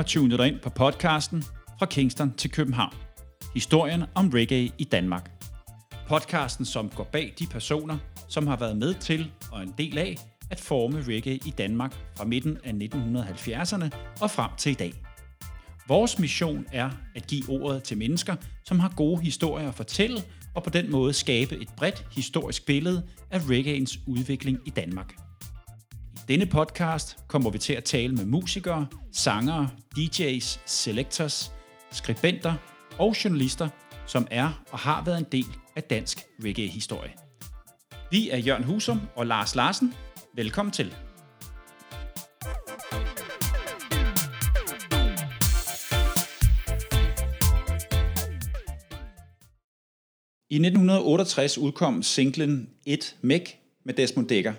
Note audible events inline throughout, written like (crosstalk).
Har tunet dig ind på podcasten Fra Kingston til København. Historien om reggae i Danmark. Podcasten, som går bag de personer, som har været med til og en del af at forme reggae i Danmark fra midten af 1970'erne og frem til i dag. Vores mission er at give ordet til mennesker, som har gode historier at fortælle, og på den måde skabe et bredt historisk billede af reggaeens udvikling i Danmark. Denne podcast kommer vi til at tale med musikere, sangere, DJ's, selectors, skribenter og journalister, som er og har været en del af dansk reggae-historie. Vi er Jørgen Husum og Lars Larsen. Velkommen til. I 1968 udkom singlen Et Mæk med Desmond Dekker.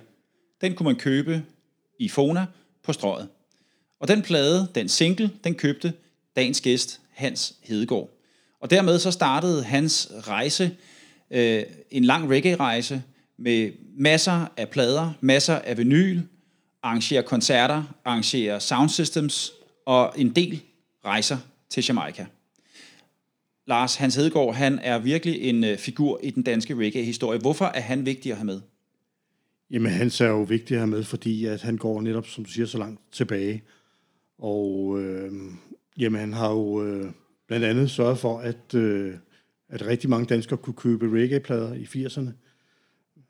Den kunne man købe i Fona på strøget. Og den plade, den single, den købte dagens gæst Hans Hedegaard. Og dermed så startede hans rejse, øh, en lang reggae-rejse, med masser af plader, masser af vinyl, arrangerer koncerter, arrangerer sound systems og en del rejser til Jamaica. Lars Hans Hedegaard, han er virkelig en øh, figur i den danske reggae-historie. Hvorfor er han vigtig at have med? Jamen, han er jo vigtig her med, fordi at han går netop, som du siger, så langt tilbage. Og øh, jamen, han har jo øh, blandt andet sørget for, at, øh, at rigtig mange danskere kunne købe reggae-plader i 80'erne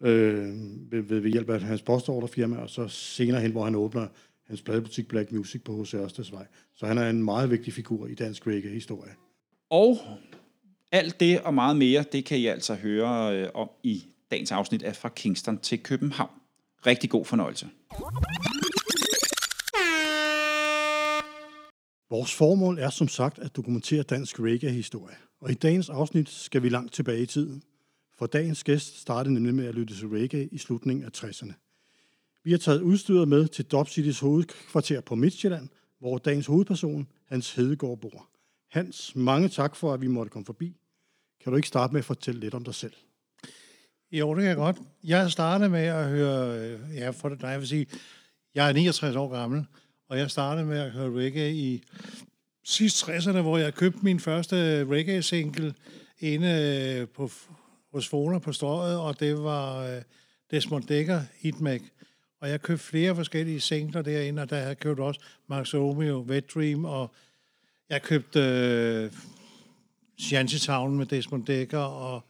øh, ved, ved, ved hjælp af hans postorderfirma, og så senere hen, hvor han åbner hans pladebutik Black Music på H.C. Ørstedsvej. Så han er en meget vigtig figur i dansk reggae-historie. Og alt det og meget mere, det kan I altså høre øh, om i dagens afsnit er Fra Kingston til København. Rigtig god fornøjelse. Vores formål er som sagt at dokumentere dansk reggae-historie. Og i dagens afsnit skal vi langt tilbage i tiden. For dagens gæst startede nemlig med at lytte til reggae i slutningen af 60'erne. Vi har taget udstyret med til Dop Citys hovedkvarter på Midtjylland, hvor dagens hovedperson, Hans Hedegaard, bor. Hans, mange tak for, at vi måtte komme forbi. Kan du ikke starte med at fortælle lidt om dig selv? Jo, det kan jeg godt. Jeg startede med at høre, øh, ja, for det, jeg vil sige, jeg er 69 år gammel, og jeg startede med at høre reggae i sidst 60'erne, hvor jeg købte min første reggae-single inde øh, på, hos Fona på strøget, og det var øh, Desmond Dekker, Hitmag. Og jeg købte flere forskellige singler derinde, og der havde jeg købt også Max Romeo, Wet Dream, og jeg købte øh, Shantytown med Desmond Dekker, og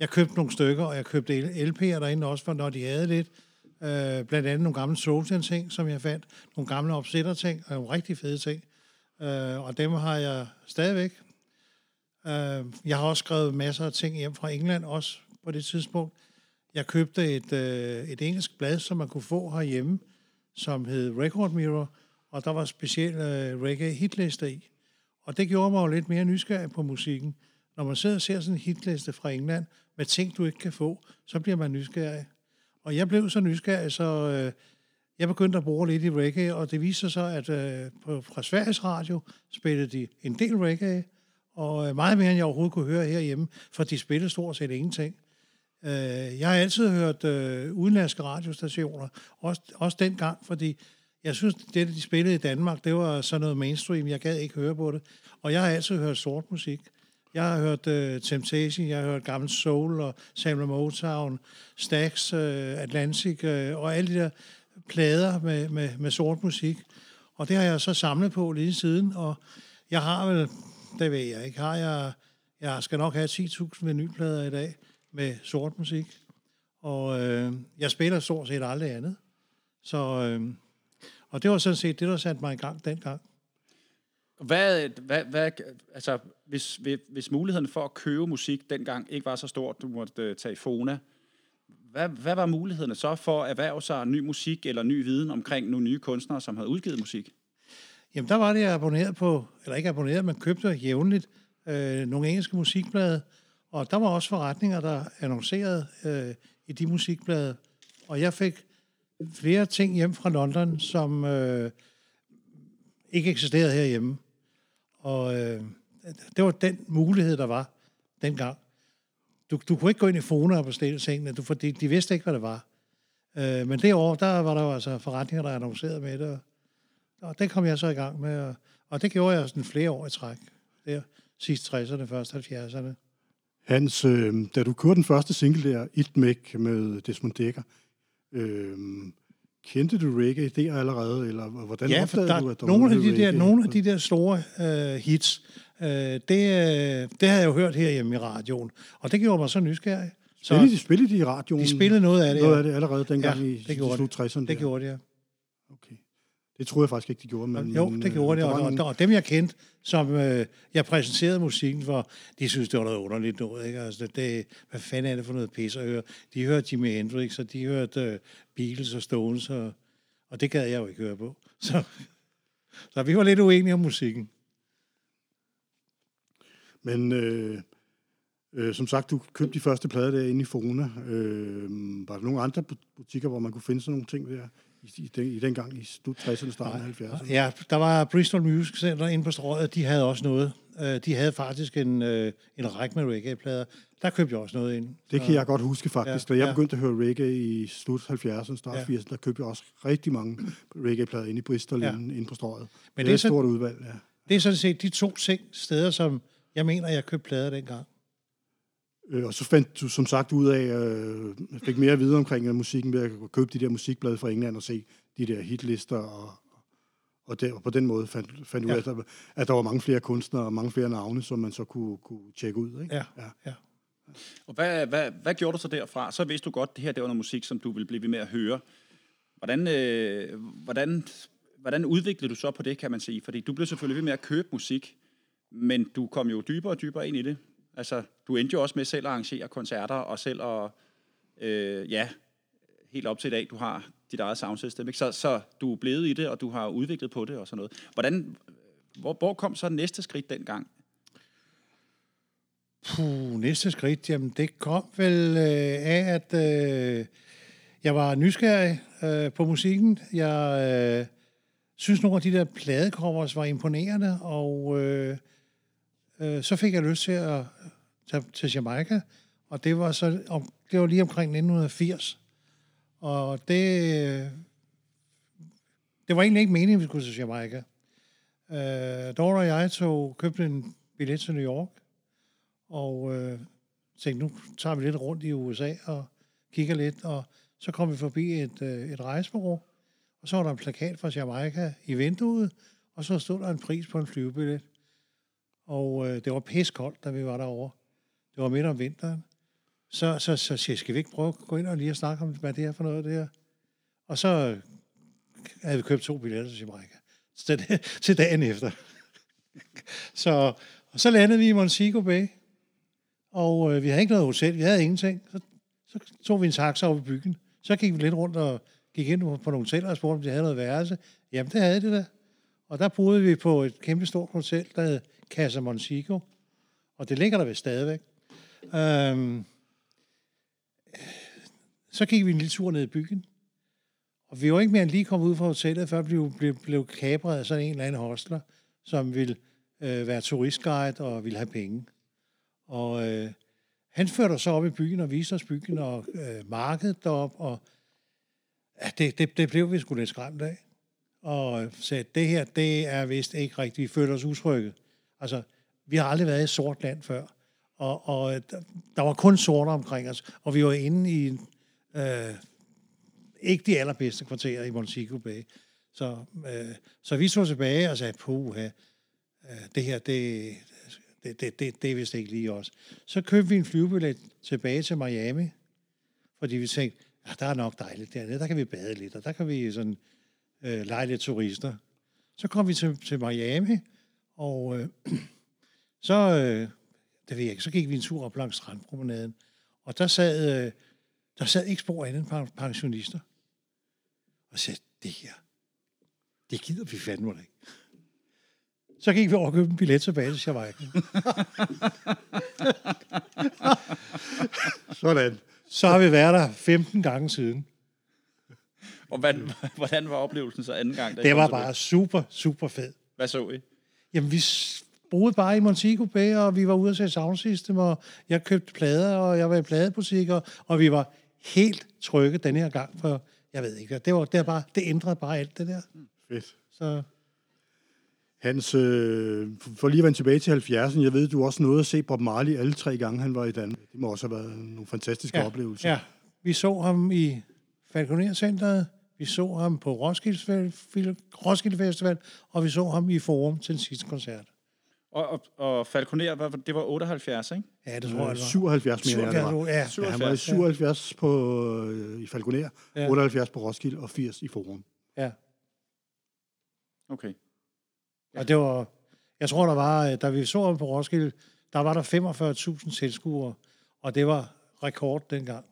jeg købte nogle stykker, og jeg købte LP'er derinde også, for når de havde lidt. Øh, blandt andet nogle gamle Souljan ting, som jeg fandt. Nogle gamle opsætter ting, og nogle rigtig fede ting. Øh, og dem har jeg stadigvæk. Øh, jeg har også skrevet masser af ting hjem fra England, også på det tidspunkt. Jeg købte et, øh, et engelsk blad, som man kunne få herhjemme, som hed Record Mirror, og der var specielt øh, reggae hitlister i. Og det gjorde mig jo lidt mere nysgerrig på musikken. Når man sidder og ser sådan en hitliste fra England med ting, du ikke kan få, så bliver man nysgerrig. Og jeg blev så nysgerrig, så øh, jeg begyndte at bruge lidt i reggae, og det viste sig, at øh, på, fra Sveriges Radio spillede de en del reggae, og øh, meget mere, end jeg overhovedet kunne høre herhjemme, for de spillede stort set ingenting. Øh, jeg har altid hørt øh, udenlandske radiostationer, også, også dengang, fordi jeg synes, det, de spillede i Danmark, det var sådan noget mainstream. Jeg gad ikke høre på det. Og jeg har altid hørt sort musik. Jeg har hørt uh, Temptation, jeg har hørt Gammel Soul og Samuel Motown, Stax, uh, Atlantic uh, og alle de der plader med, med, med sort musik. Og det har jeg så samlet på lige siden, og jeg har vel, det ved jeg ikke, har jeg, jeg skal nok have 10.000 vinylplader i dag med sort musik. Og øh, jeg spiller stort set aldrig andet. Så, øh, og det var sådan set det, der satte mig i gang dengang. Hvad, hvad, hvad, altså, hvis, hvis muligheden for at købe musik dengang ikke var så stort, du måtte uh, tage Fona, hvad, hvad var mulighederne så for at erhverve sig ny musik eller ny viden omkring nogle nye kunstnere, som havde udgivet musik? Jamen, der var det, jeg abonnerede på, eller ikke abonnerede, men købte jævnligt øh, nogle engelske musikblade, og der var også forretninger, der annoncerede øh, i de musikblade, og jeg fik flere ting hjem fra London, som øh, ikke eksisterede herhjemme. Og øh, det var den mulighed, der var dengang. Du, du kunne ikke gå ind i Fona og bestille tingene, du, fordi de vidste ikke, hvad det var. Øh, men det år, der var der jo altså forretninger, der annoncerede med det. og det kom jeg så i gang med, og, og det gjorde jeg sådan flere år i træk. Der sidst 60'erne, først 70'erne. Hans, øh, da du kørte den første single der, It Make med Desmond Dekker, øh, kendte du reggae der allerede, eller hvordan Ja, opdagede der, du, at der nogle, af de noget der, reggae? nogle af de der store øh, hits, øh, det, øh, det havde jeg jo hørt herhjemme i radioen, og det gjorde mig så nysgerrig. Så Spillede de, spillede de i radioen? de spillede noget af det, noget ja. af det allerede dengang Ja, i det slut 60'erne? det gjorde det, ja. Det troede jeg faktisk ikke, de gjorde. Men, Jo, det øh, gjorde det, og, og, og dem jeg kendte, som øh, jeg præsenterede musikken for, de synes, det var noget underligt noget. Ikke? Altså, det, hvad fanden er det for noget pis at høre? De hørte Jimi Hendrix, og de hørte øh, Beatles og Stones, og, og det gad jeg jo ikke høre på. (laughs) Så, så vi var lidt uenige om musikken. Men øh, øh, som sagt, du købte de første plader derinde i Fona. Øh, var der nogle andre bu- butikker, hvor man kunne finde sådan nogle ting der? I, den, i den gang i slut 60'erne, starten af 70'erne? Ja, der var Bristol Music Center inde på strøget, de havde også noget. Øh, De havde faktisk en, øh, en række med reggae-plader. Der købte jeg også noget ind. Det kan jeg godt huske faktisk. Ja, Da jeg ja. begyndte at høre reggae i slut 70'erne, start Ja. 80'erne, der købte jeg også rigtig mange reggae-plader inde i Bristol, Ja. inde, inde på strøget. Men det det er er et så- stort udvalg, ja. Det er sådan set de to ting, steder, som jeg mener, jeg købte plader dengang. Øh, og så fandt du som sagt ud af, øh, fik mere at vide omkring øh, musikken ved at købe de der musikblade fra England og se de der hitlister, og, og, der, og på den måde fandt, fandt du Ja. ud af, at der, at der var mange flere kunstnere og mange flere navne, som man så kunne, kunne tjekke ud. Ikke? Ja, Ja. ja. Og hvad, hvad, hvad gjorde du så derfra? Så vidste du godt, at det her det var noget musik, som du ville blive ved med at høre. Hvordan, øh, hvordan, hvordan udviklede du så på det, kan man sige? Fordi du blev selvfølgelig ved med at købe musik, men du kom jo dybere og dybere ind i det. Altså, du endte jo også med selv at arrangere koncerter, og selv at, øh, ja, helt op til i dag, du har dit eget soundsystem, ikke? Så, så du er blevet i det, og du har udviklet på det og sådan noget. Hvordan, hvor, hvor kom så næste skridt dengang? Puh, næste skridt, jamen det kom vel øh, af, at øh, jeg var nysgerrig øh, på musikken. Jeg øh, synes, nogle af de der pladecovers var imponerende, og øh, øh, så fik jeg lyst til at øh, tage til Jamaica, og det var, så, om, det var lige omkring 1980. Og det, øh, det var egentlig ikke meningen, at vi skulle til Jamaica. Øh, Dora og jeg tog, købte en billet til New York, og øh, tænkte, nu tager vi lidt rundt i USA og kigger lidt, og så kom vi forbi et, øh, et rejsebureau, og så var der en plakat fra Jamaica i vinduet, og så stod der en pris på en flyvebillet. Og øh, det var piskoldt, da vi var derovre. Det var midt om vinteren. Så, så, så siger jeg, skal vi ikke prøve at gå ind og lige snakke om, hvad det er for noget, det her? Og så øh, havde vi købt to billetter til Jamaica. Til, (laughs) til dagen efter. (laughs) så, og så landede vi i Montego Bay. Og øh, vi havde ikke noget hotel, vi havde ingenting. Så, så tog vi en taxa over i byen. Så gik vi lidt rundt og gik ind på, på nogle hoteller og spurgte, om de havde noget værelse. Jamen, det havde de da. Og der boede vi på et kæmpe stort hotel, der hed Casa Monsico, Og det ligger der ved stadigvæk. Øhm, så gik vi en lille tur ned i byen. Og vi var ikke mere end lige kommet ud fra hotellet, før vi blev, blev, blev kapret af sådan en eller anden hostler, som ville øh, være turistguide og ville have penge. Og øh, han førte os så op i byen og viste os byen og øh, markedet derop, og ja, det, det, det blev vi sgu lidt skræmt af. Og øh, sagde, det her, det er vist ikke rigtigt. Vi følte os utrygge. Altså, vi har aldrig været i et sort land før. Og, og der, var kun sorte omkring os, og vi var inde i øh, ikke de allerbedste kvarterer i Montego Bay. Så, øh, så vi så tilbage og sagde, puha, øh, det her, det, det, det, det, det er vist ikke lige os. Så købte vi en flyvebillet tilbage til Miami, fordi vi tænkte, ja, der er nok dejligt dernede, der kan vi bade lidt, og der kan vi sådan øh, lege lidt turister. Så kom vi til, til Miami, og øh, (clears throat) så, øh, det ved jeg ikke, så gik vi en tur op langs strandpromenaden, og der sad, øh, der sad ikke spor andet end pen- pensionister. Og sagde, det her, det gider vi fandme ikke. Så gik vi over og købte en billet tilbage til Jamaica. (laughs) Sådan. Så har vi været der 15 gange siden. Og hvad, (laughs) hvordan var oplevelsen så anden gang? I Det var bare super, super fedt. Hvad så I? Jamen, vi boede bare i Montego Bay, og vi var ude at se soundsystem, og jeg købte plader, og jeg var i pladebutikker, og vi var helt trygge den her gang, for jeg ved ikke, det, var, det, var bare, det ændrede bare alt det der. Fedt. Så Hans, øh, for lige at vende tilbage til 70'erne, jeg ved, du også nåede at se Bob Marley alle tre gange, han var i Danmark. Det må også have været nogle fantastiske ja, oplevelser. ja, vi så ham i Falconer Centeret, vi så ham på Roskilde, Roskilde Festival, og vi så ham i Forum til den sidste koncert. Og, og, og Falconer, var- det var 78, ikke? Ja, det tror jeg, det var. 77 mener jeg, det var. Ja, Ja, han var i 77 på, øh, i Falconer, Ja. ja. 78 på Roskilde og 80 i Forum. ja. Okay. Og det var, jeg tror, der var, øh, da vi så ham på Roskilde, der var der 45.000 tilskuere, og det var rekord dengang.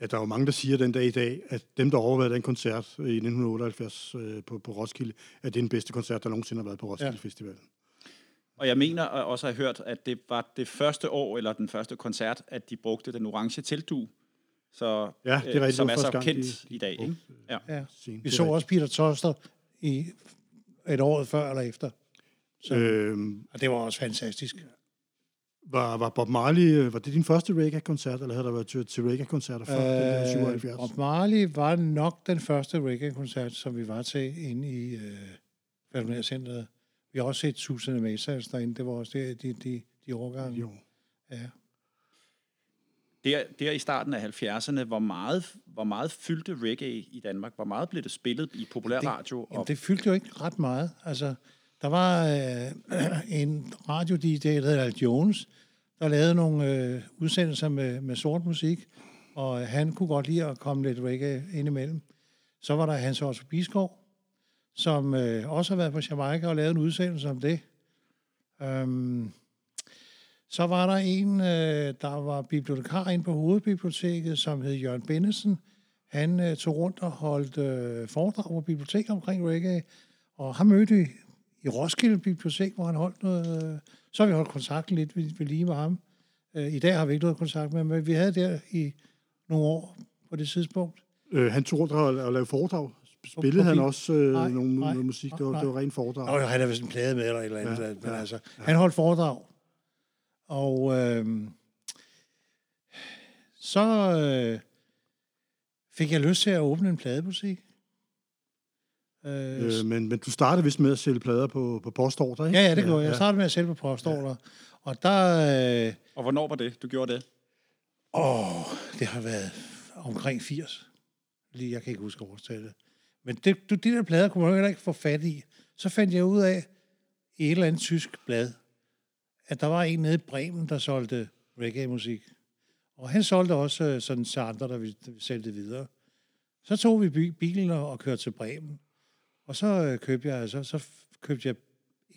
Ja, der er jo mange, der siger den dag i dag, at dem, der overvejede den koncert i 1978 øh, på, på Roskilde, at det er den bedste koncert, der nogensinde har været på Roskilde Ja. ja. Festival. Og jeg mener at også at have hørt, at det var det første år, eller den første koncert, at de brugte den orange teltdug. Så, Ja, det er rigtigt. som er så kendt de- de i dag. Ikke? Ja. Ja. Scene. Vi så også Peter Toster i et år før eller efter. Så, øh. Øhm, Og det var også fantastisk. Var, var Bob Marley, øh, var det din første reggae-koncert, eller havde der været til, til reggae-koncerter før øh, den der 77? Bob Marley var nok den første reggae-koncert, som vi var til inde i øh, Falconer Centeret. Vi har også set Susan Masas derinde. Det var også der, de, de, de årgange. Jo. Ja. Der, der i starten af 70'erne, hvor meget, hvor meget fyldte reggae i Danmark? Hvor meget blev det spillet i populær Det-? Jamen, Og, det fyldte jo ikke ret meget. Altså, der var øh, (clears throat) en radio-DJ, der hedder Al Jones, der lavede nogle øh, udsendelser med, med sort musik, og øh, han kunne godt lide at komme lidt reggae indimellem. Så var der Hans Otto Biskov, som øh, også har været på Jamaica og lavet en udsendelse om det. Øhm, så var der en, øh, der var bibliotekar inde på hovedbiblioteket, som hed Jørgen Bennesen. Han øh, tog rundt og holdt øh, foredrag på biblioteket omkring reggae, og ham mødte vi i Roskilde Bibliotek, hvor han holdt noget. Øh, så har vi holdt kontakten lidt ved, ved lige med ham. Øh, I dag har vi ikke noget kontakt med ham, men vi havde der i nogle år på det tidspunkt. Øh, han tog og, og lavede foredrag. Spillede han også øh, Nej, nogle, nej, noget musik? Det var, nej. det var rent foredrag. Nå, han havde vist en plade med eller et eller andet, Ja, ja, men ja, altså, han holdt foredrag. Og øh, så øh, fik jeg lyst til at åbne en pladebutik. Øh, Øh, men, men du startede vist med at sælge plader på, på postorder, ikke? ja, ja, det gjorde jeg. Jeg startede med at sælge på postorder. Og der... Øh, og hvornår var det, du gjorde det? Åh, det har været omkring 80. Lige, jeg kan ikke huske årstallet. Men det, du, de der plader kunne man heller ikke få fat i. Så fandt jeg ud af, i et eller andet tysk blad, at der var en nede i Bremen, der solgte reggae-musik. Og han solgte også øh, sådan til andre, der ville, der ville sælge det videre. Så tog vi bi- bilen og kørte til Bremen. Og så øh, købte jeg, altså, så f- købte jeg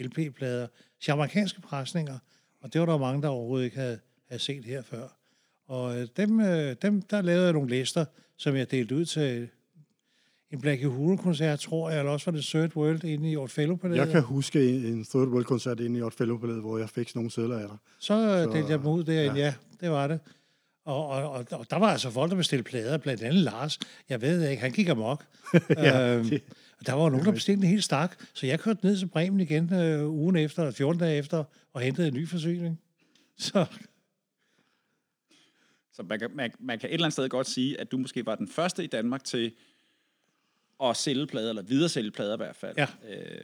LP-plader, jamaikanske presninger, og det var der mange, der overhovedet ikke havde, havde set her før. Og øh, dem, øh, dem, der lavede jeg nogle lister, som jeg delte ud til en Black Uhuru-koncert, tror jeg, eller også var det Third World inde i Orfello på Jeg kan huske en, en Third World-koncert inde i Otfellow hvor jeg fik sådan nogle sædler af dig. Så, Så- så delte jeg dem ud derinde, ja. ja, det var det. Og, og, og, og der var altså folk, der bestilte plader, blandt andet Lars. Jeg ved ikke, han gik amok. (laughs) Ja, øhm, det- der var nogen, der bestilte en helt stak, så jeg kørte ned til Bremen igen øh, ugen efter, eller 14 dage efter, og hentede en ny forsyning. (laughs) Så Så man kan, man, man kan et eller andet sted godt sige, at du måske var den første i Danmark til at sælge plader, eller videre sælge plader i hvert fald. Ja. Øh,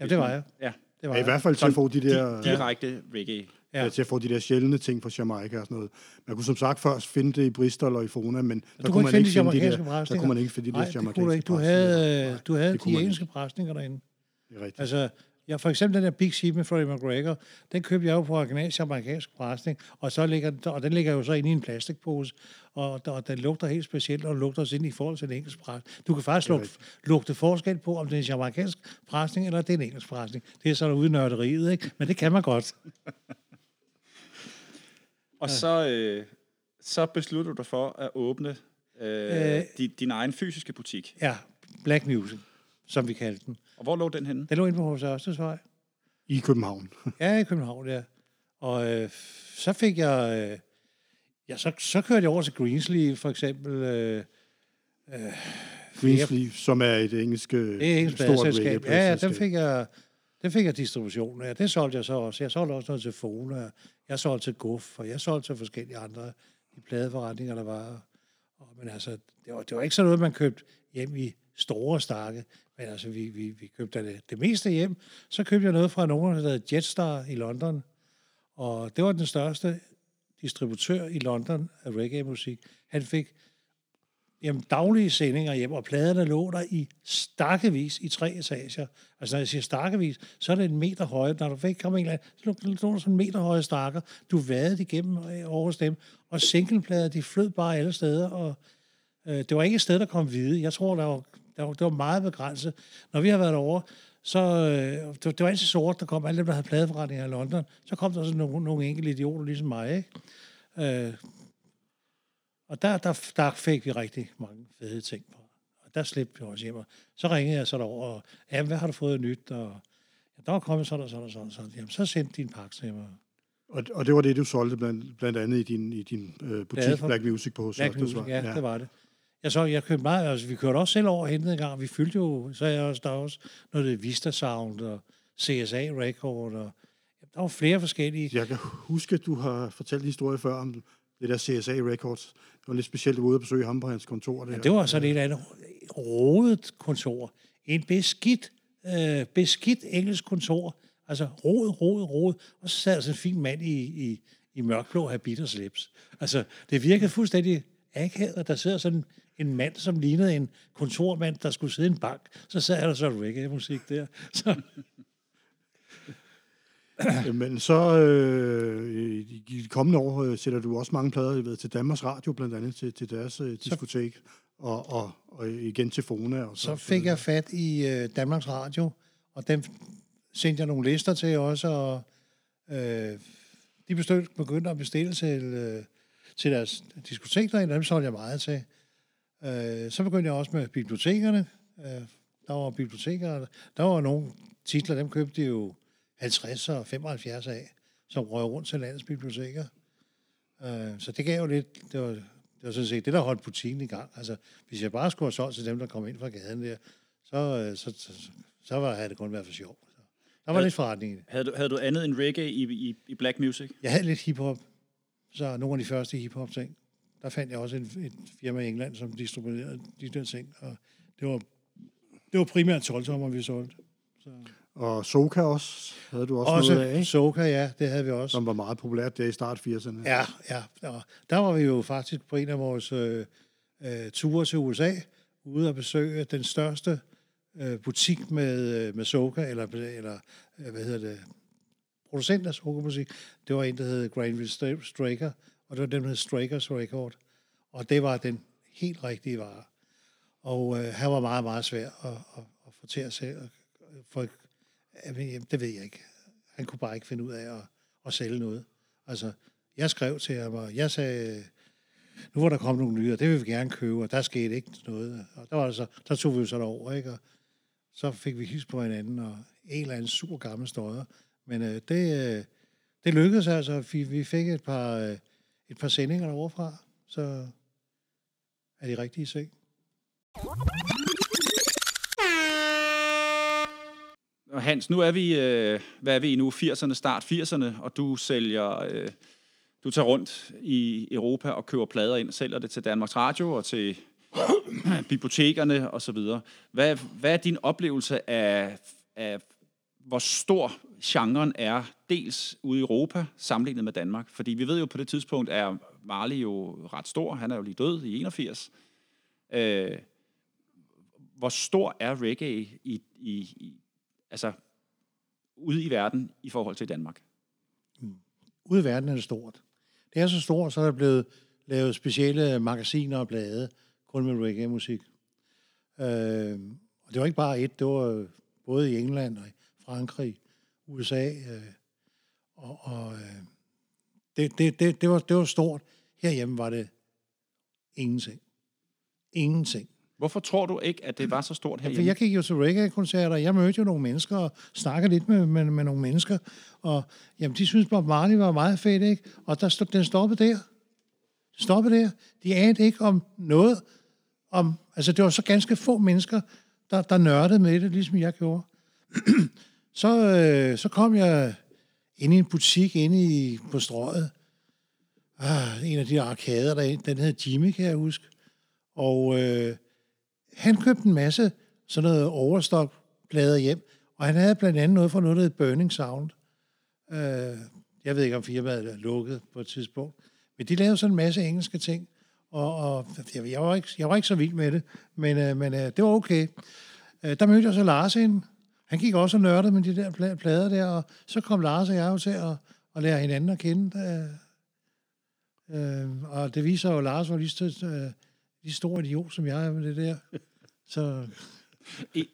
ja, det var jeg. ja. Det var Ja, I hvert fald til at få de der... Direkte reggae. Ja. Ja. til at få de der sjældne ting fra Jamaica og sådan noget. Man kunne som sagt først finde det i Bristol og i Fona, men der kunne man ikke finde de jamaikanske der, der kunne man ikke finde de Nej, der det kunne du. Du havde, Nej, du havde det de engelske presninger derinde. Det er rigtigt. Altså, ja, for eksempel den der Big Sheep med Freddie McGregor, den købte jeg jo på original jamaikansk presning, og, så ligger, den- og den ligger jo så inde i en plastikpose, og, og den lugter helt specielt, og lugter også ind i forhold til en engelsk presning. Du kan faktisk lugte, lugte forskel på, om det er en jamaikansk presning, eller det er en engelsk presning. Det er sådan ude i nørderiet, ikke? Men det kan man godt. (laughs) Og så, øh, så beslutter du dig for at åbne øh, Øh. din, din egen fysiske butik. Ja, Black Music, som vi kaldte den. Og hvor lå den henne? Den lå inde på H.C. Ørstedsvej. I København. (laughs) Ja, i København, ja. Og øh, så fik jeg... Øh, ja, så, så kørte jeg over til Greensleeve, for eksempel. Øh, Greensleeve, som er et engelsk, det er engelsk stort. Ja, ja, den fik jeg... Den fik jeg distribution af. Det solgte jeg så også. Jeg solgte også noget til Fona. Jeg solgte til Guf, og jeg solgte til forskellige andre de pladeforretninger, der var. Og, men altså, det var, det var ikke sådan noget, man købte hjem i store stakke. Men altså, vi, vi, vi købte det, det meste hjem. Så købte jeg noget fra nogen, der hedder Jetstar i London. Og det var den største distributør i London af reggae-musik. Han fik jamen, daglige sendinger hjem, og pladerne lå der i stakkevis i tre etager. Altså, når jeg siger stakkevis, så er det en meter høje. Når du fik kom en eller anden, så lå der sådan en meter høje stakker. Du vadede igennem øh, over dem, og singleplader, de flød bare alle steder, og øh, det var ikke et sted, der kom hvide. Jeg tror, der var, der var, det var meget begrænset. Når vi har været over, så øh, det, det var altid sort, der kom alle dem, der havde pladeforretninger i London. Så kom der sådan nogle, nogle enkelte idioter, ligesom mig, ikke? Øh, og der, der, der fik vi rigtig mange fede ting på. Og der slæbte vi også hjem. Og så ringede jeg så derover, og ja, hvad har du fået nyt? Og ja, der var kommet sådan og sådan og sådan. sådan. Jamen, så sendte din pakke til mig. Og, og det var det, du solgte blandt, blandt andet i din, i din øh, butik, Black Music på Black Music, ja, ja, det var det. Jeg så, jeg købte meget, altså vi kørte også selv over og hentede en gang, vi fyldte jo, så jeg også, der også noget det Vista Sound og CSA Record, og der var flere forskellige. Jeg kan huske, at du har fortalt en historie før om det der CSA Records. Det var lidt specielt, ude at besøge ham på hans kontor. Der. Ja, det var sådan et eller andet rodet kontor. En beskidt, øh, beskidt engelsk kontor. Altså rod, rod, rod. Og så sad sådan en fin mand i, i, i mørkblå habit og slips. Altså, det virkede fuldstændig akavet, der sidder sådan en mand, som lignede en kontormand, der skulle sidde i en bank. Så sad der så reggae-musik der. Så. Men så øh, i de kommende år øh, sætter du også mange plader ved, til Danmarks Radio, blandt andet til, til deres øh, diskotek, så, og, og, og igen til Fona. Og så, så fik jeg fat i øh, Danmarks Radio, og dem sendte jeg nogle lister til også, og øh, de begyndte, begyndte at bestille til, øh, til deres diskotek derinde, dem solgte jeg meget til. Øh, så begyndte jeg også med bibliotekerne. Øh, der var biblioteker, der var nogle titler, dem købte de jo 50 og 75 af, som røg rundt til landets biblioteker. Øh, så det gav jo lidt, det var, det var sådan set det, der holdt butikken i gang. Altså, hvis jeg bare skulle have solgt til dem, der kom ind fra gaden der, så, øh, så, så, så, var, havde det kun været for sjov. Så, der var havde, lidt forretning i det. Havde du, havde du andet end reggae i, i, i black music? Jeg havde lidt hiphop. Så nogle af de første hiphop ting. Der fandt jeg også en, et firma i England, som distribuerede de der ting. Og det var, det var primært 12 vi solgte. Så. Og Soka også, havde du også, også noget af, ikke? Soka, ja, det havde vi også. Som var meget populært der i start 80'erne. Ja, ja. Der, der var vi jo faktisk på en af vores øh, øh, ture til USA, ude at besøge den største øh, butik med, øh, med Soka, eller, eller øh, hvad hedder det, producent af Soka-musik. Det var en, der hed Granville Straker, og det var den, der hed Strakers Record. Og det var den helt rigtige vare. Og øh, han var meget, meget svær at, at, at få til at se, for Jamen, det ved jeg ikke. Han kunne bare ikke finde ud af at, at sælge noget. Altså, jeg skrev til ham, og jeg sagde, nu var der kommet nogle nye, og det vil vi gerne købe, og der skete ikke noget. Og der, var så, der tog vi jo så derover, ikke? Og så fik vi his på hinanden, og en eller anden super gammel støder. Men øh, det, øh, det lykkedes altså. Vi, vi fik et par, øh, et par sendinger derovre fra, så er de rigtige seng. Hans, nu er vi, øh, hvad er vi nu, 80'erne, start 80'erne, og du sælger, øh, du tager rundt i Europa og køber plader ind, og sælger det til Danmarks Radio og til (clears throat) bibliotekerne og så videre. Hvad, hvad er din oplevelse af, af, hvor stor genren er, dels ude i Europa, sammenlignet med Danmark? Fordi vi ved jo, på det tidspunkt er Marley jo ret stor. Han er jo lige død i 81. Øh, hvor stor er reggae i, i, i altså ude i verden i forhold til Danmark? Mm. Ude i verden er det stort. Det er så stort, så er der blevet lavet specielle magasiner og blade, kun med reggae-musik. Øh, og det var ikke bare et, det var både i England og i Frankrig, USA, øh, og, og øh, det, det, det, det, var, det var stort. Herhjemme var det ingenting. Ingenting. Hvorfor tror du ikke, at det var så stort her? Ja, jeg gik jo til reggae-koncerter, jeg mødte jo nogle mennesker og snakkede lidt med, med, med nogle mennesker, og jamen, de synes Bob Marley var meget fedt, ikke? Og der, den stoppede der. Stoppede der. De anede ikke om noget. Om, altså, det var så ganske få mennesker, der, der nørdede med det, ligesom jeg gjorde. (clears throat) så, øh, så kom jeg ind i en butik inde i, på strøget. Ah, en af de arkader, der, den hed Jimmy, kan jeg huske. Og øh, han købte en masse sådan noget overstock-plader hjem, og han havde blandt andet noget fra noget, der hed Burning Sound. Øh, jeg ved ikke, om firmaet er lukket på et tidspunkt, men de lavede sådan en masse engelske ting, og, og jeg, jeg, var ikke, jeg var ikke så vild med det, men, øh, men øh, det var okay. Øh, der mødte jeg så Lars ind. Han gik også og nørdede med de der plader der, og så kom Lars og jeg jo til at, at lære hinanden at kende. Øh, øh, og det viser jo, at Lars var lige, så, øh, lige stor idiot, som jeg er med det der. Så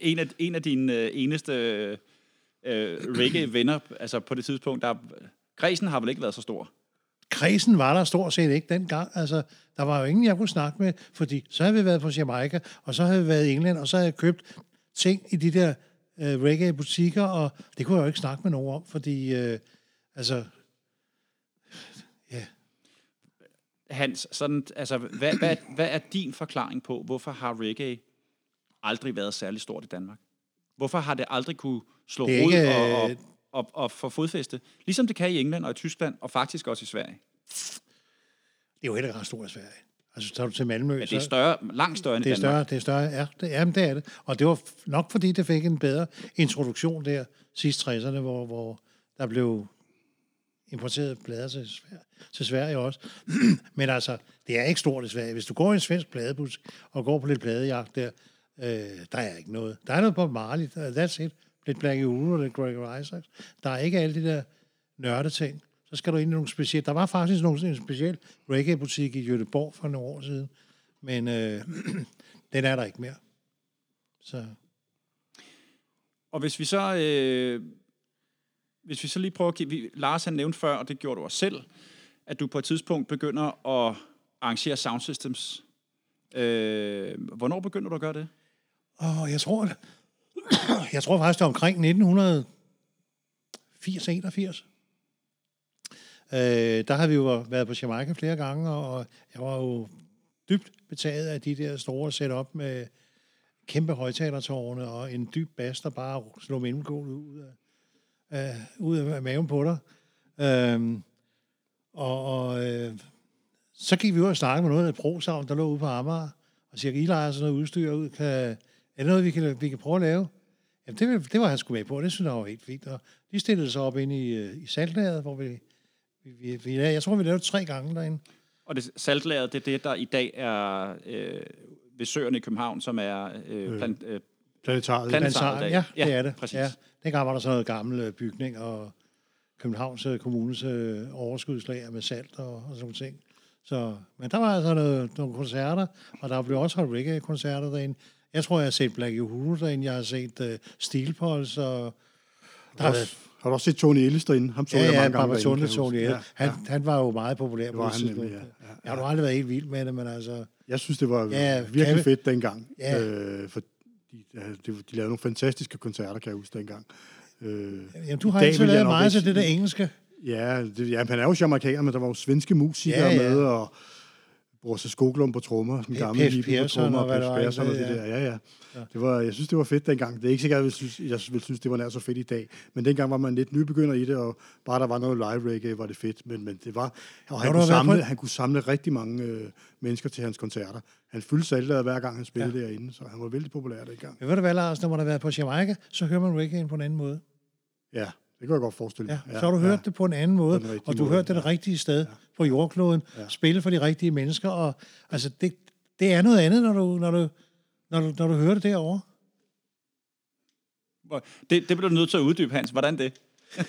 En- af, en af dine øh, eneste øh, reggae-venner, altså på det tidspunkt, der, Græsen har vel ikke været så stor? kredsen var der stort set ikke dengang. Altså, der var jo ingen, jeg kunne snakke med, fordi så havde vi været på Jamaica, og så havde vi været i England, og så havde jeg købt ting i de der øh, reggae-butikker, og det kunne jeg jo ikke snakke med nogen om, fordi, øh, altså, ja, Hans, sådan, altså, hvad, hvad, hvad er din forklaring på, hvorfor har reggae aldrig været særlig stort i Danmark? Hvorfor har det aldrig kunne slå Det rod ikke, og, og, øh, og, og få fodfæste? Ligesom det kan i England og i Tyskland, og faktisk også i Sverige. det er jo heller ikke ret stort i Sverige. Altså, tager du til Malmø, Men det er større, langt større end Det er Danmark. større, det er større, ja. Det, jamen, det er det. Og det var nok fordi, det fik en bedre introduktion der sidst 60'erne, hvor, hvor der blev importeret plader til, Sverige, til Sverige også. (clears throat) Men altså, det er ikke stort i Sverige. Hvis du går i en svensk pladebus og går på lidt pladejagt der, øh, der er ikke noget. Der er noget på Marley, that's it. Lidt Black Uhuru og lidt Gregory Isaacs. Der er ikke alle de der nørdeting. Så skal du ind i nogle specielle... Der var faktisk nogle, en speciel reggae-butik i Göteborg for nogle år siden. Men øh, (clears throat) den er der ikke mere. Så Og hvis vi så... Øh, hvis vi så lige prøver at kigge... vi- Lars han nævnte før, og det gjorde du også selv, at du på et tidspunkt begynder at arrangere sound systems. Øh, hvornår begynder du at gøre det? Og jeg tror, jeg tror faktisk, det er omkring 1980-81. Øh, der har vi jo været på Jamaica flere gange, og jeg var jo dybt betaget af de der store setup med kæmpe højtalertårne og en dyb bas, der bare slog mellemgulvet ud af, øh, ud af maven på dig. Øh, og og øh, så gik vi ud og snakkede med noget af pro-sound, der lå ude på Amager, og siger, I leger sådan noget udstyr ud, kan, er det noget, vi kan, vi kan prøve at lave? Jamen, det, det var han sgu med på, og det synes jeg var helt fint. Og de stillede sig op inde i, øh, i saltlaget, hvor vi, vi, vi, vi jeg tror, vi lavede tre gange derinde. Og det saltlaget, det er det, der i dag er øh, ved søerne i København, som er øh, plant, øh, Planetariet. Plan- Planetarium, i dag. ja, Ja, det er det. præcis. Ja. Dengang var der sådan noget gammel øh, bygning, og Københavns øh, Kommunes øh, overskudslager med salt og, og sådan ting. Så, men der var altså noget, nogle koncerter, og der blev også holdt reggae-koncerter derinde. Jeg tror, jeg har set Black Uhuru derinde, jeg har set uh, Steel Pulse, og der har Har, været har du også set Tony Ellis derinde? Ham så Ja, jeg ja, mange gange derinde, kan jeg Tony. huske. Ja, han, ja. han var jo meget populær på var det han tidspunkt. ja. Ja, Jeg har aldrig været helt vild med det, men altså... Jeg synes, det var Ja, ja, virkelig kan fedt dengang. Ja. Øh, for de, ja, de, de lavede nogle fantastiske koncerter, kan jeg huske dengang. Øh, Jamen, du har altid lavet meget til det der engelske. Ja, det, ja, han er jo jamaicaner, men der var jo svenske musikere Ja, ja. med, og Bosse Skoglund på trommer, den gamle hippie på trommer, og ikke? Persson og det der. Ja, ja. Det var, jeg synes, det var fedt dengang. Det er ikke sikkert, at jeg vil synes, jeg synes, det var nær så fedt i dag. Men dengang var man lidt nybegynder i det, og bare der var noget live reggae, var det fedt. Men, men det var, og han, kunne samle, han kunne samle rigtig mange øh, mennesker til hans koncerter. Han fyldte saltet hver gang, han spillede ja. derinde, så han var vældig populær dengang. Men ved du hvad, Lars, når man har været på Jamaica, så hører man reggae på en anden måde. Ja, det kan jeg godt forestille Ja, mig. så har du hørt det på en anden måde, den og du har hørt det det ja. rigtige sted på jordkloden, spille for de rigtige mennesker, og altså, det, det er noget andet, når du, når du, når du, når du hører det derovre. det, det bliver du nødt til at uddybe, Hans. Hvordan det? (laughs)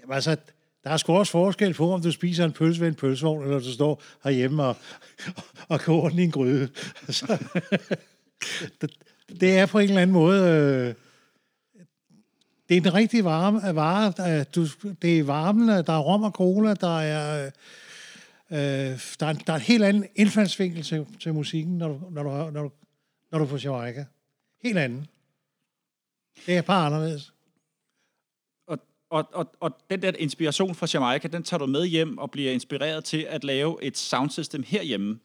Jamen altså, der er sgu også forskel på, om du spiser en pølse ved en pølsevogn, eller du står herhjemme og, (laughs) og koger den i en gryde. (laughs) Altså, det, det er på en eller anden måde... Øh, det er den rigtige varme, øh, vare. Der du, det er varmen, øh, der er rom og cola, der er... Øh, øh der, er, der er en helt anden indfaldsvinkel til, til musikken, når du, når du, når du, når du er på Jamaica. Helt anden. Det er bare anderledes. Og, og, og, og den der inspiration fra Jamaica, den tager du med hjem og bliver inspireret til at lave et soundsystem herhjemme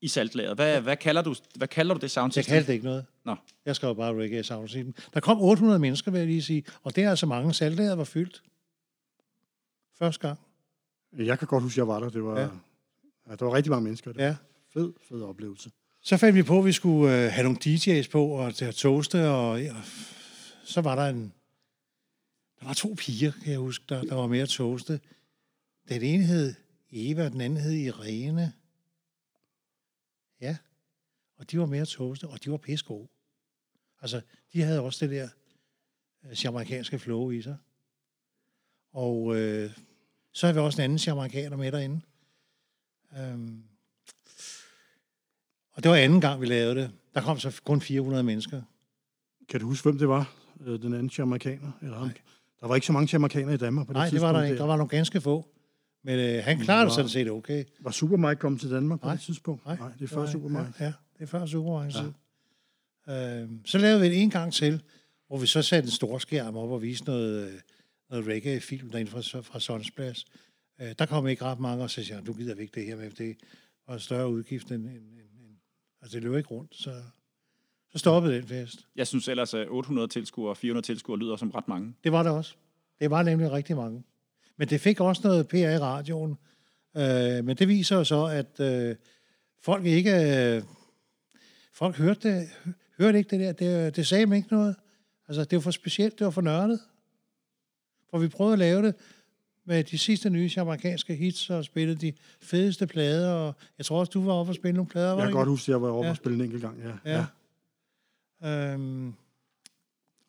i saltlageret. Hvad, hvad, kalder, du, hvad kalder du det Jeg soundsystem? kaldte det ikke noget. Nå. Jeg skrev bare reggae sound system. Der kom 800 mennesker, vil jeg lige sige, og det er altså mange saltlager var fyldt. Første gang. Jeg kan godt huske, at jeg var der. Det var, Ja. ja. Ja, der var rigtig mange mennesker. Det Ja. fed, fed oplevelse. Så fandt vi på, at vi skulle øh, have nogle DJ's på og til at toaste, og, ja, så var der en... Der var to piger, kan jeg huske, der, der var med at toaste. Den ene hed Eva, og den anden hed Irene. Ja. Og de var at toaste, og de var pisse gode. Altså, de havde også det der øh, jamaikanske flow i sig. Og øh, så har vi også en anden jamaikaner med derinde. Øhm, og det var anden gang, vi lavede det. Der kom så kun 400 mennesker. Kan du huske, hvem det var, øh, den anden jamaikaner? Eller ham? Der var ikke så mange jamaikanere i Danmark på det Nej, det tidspunkt. var der ikke. Der var nogle ganske få. Men øh, han klarede det sådan set okay. Var Super Mike kommet til Danmark på Nej. det tidspunkt? Nej, Nej det er før var- Super Mike. Ja, ja, det er før Super Mike. Ja. Øhm, så lavede vi det en gang til, hvor vi så satte en stor skærm op og viste noget, øh, noget reggae-film derinde fra, fra Sons Plads. Øh, der kom ikke ret mange, og så siger jeg, du gider vi ikke det her med, det var en større udgift end... end, end, end altså, det løb ikke rundt, så, så stoppede den fest. Jeg synes ellers, at 800 tilskuere og 400 tilskuere lyder som ret mange. Det var det også. Det var nemlig rigtig mange. Men det fik også noget PR i radioen. Øh, men det viser jo så, at øh, folk ikke... Øh, folk hørte, det, hørte ikke det der. Det, det sagde dem ikke noget. Altså, det var for specielt. Det var for nørdet. For vi prøvede at lave det med de sidste nye amerikanske hits og spillede de fedeste plader. Og jeg tror også, du var oppe og spille nogle plader. var Jeg kan godt huske, at jeg var oppe Ja. og spille en enkelt gang. Ja. Ja. ja. Øhm,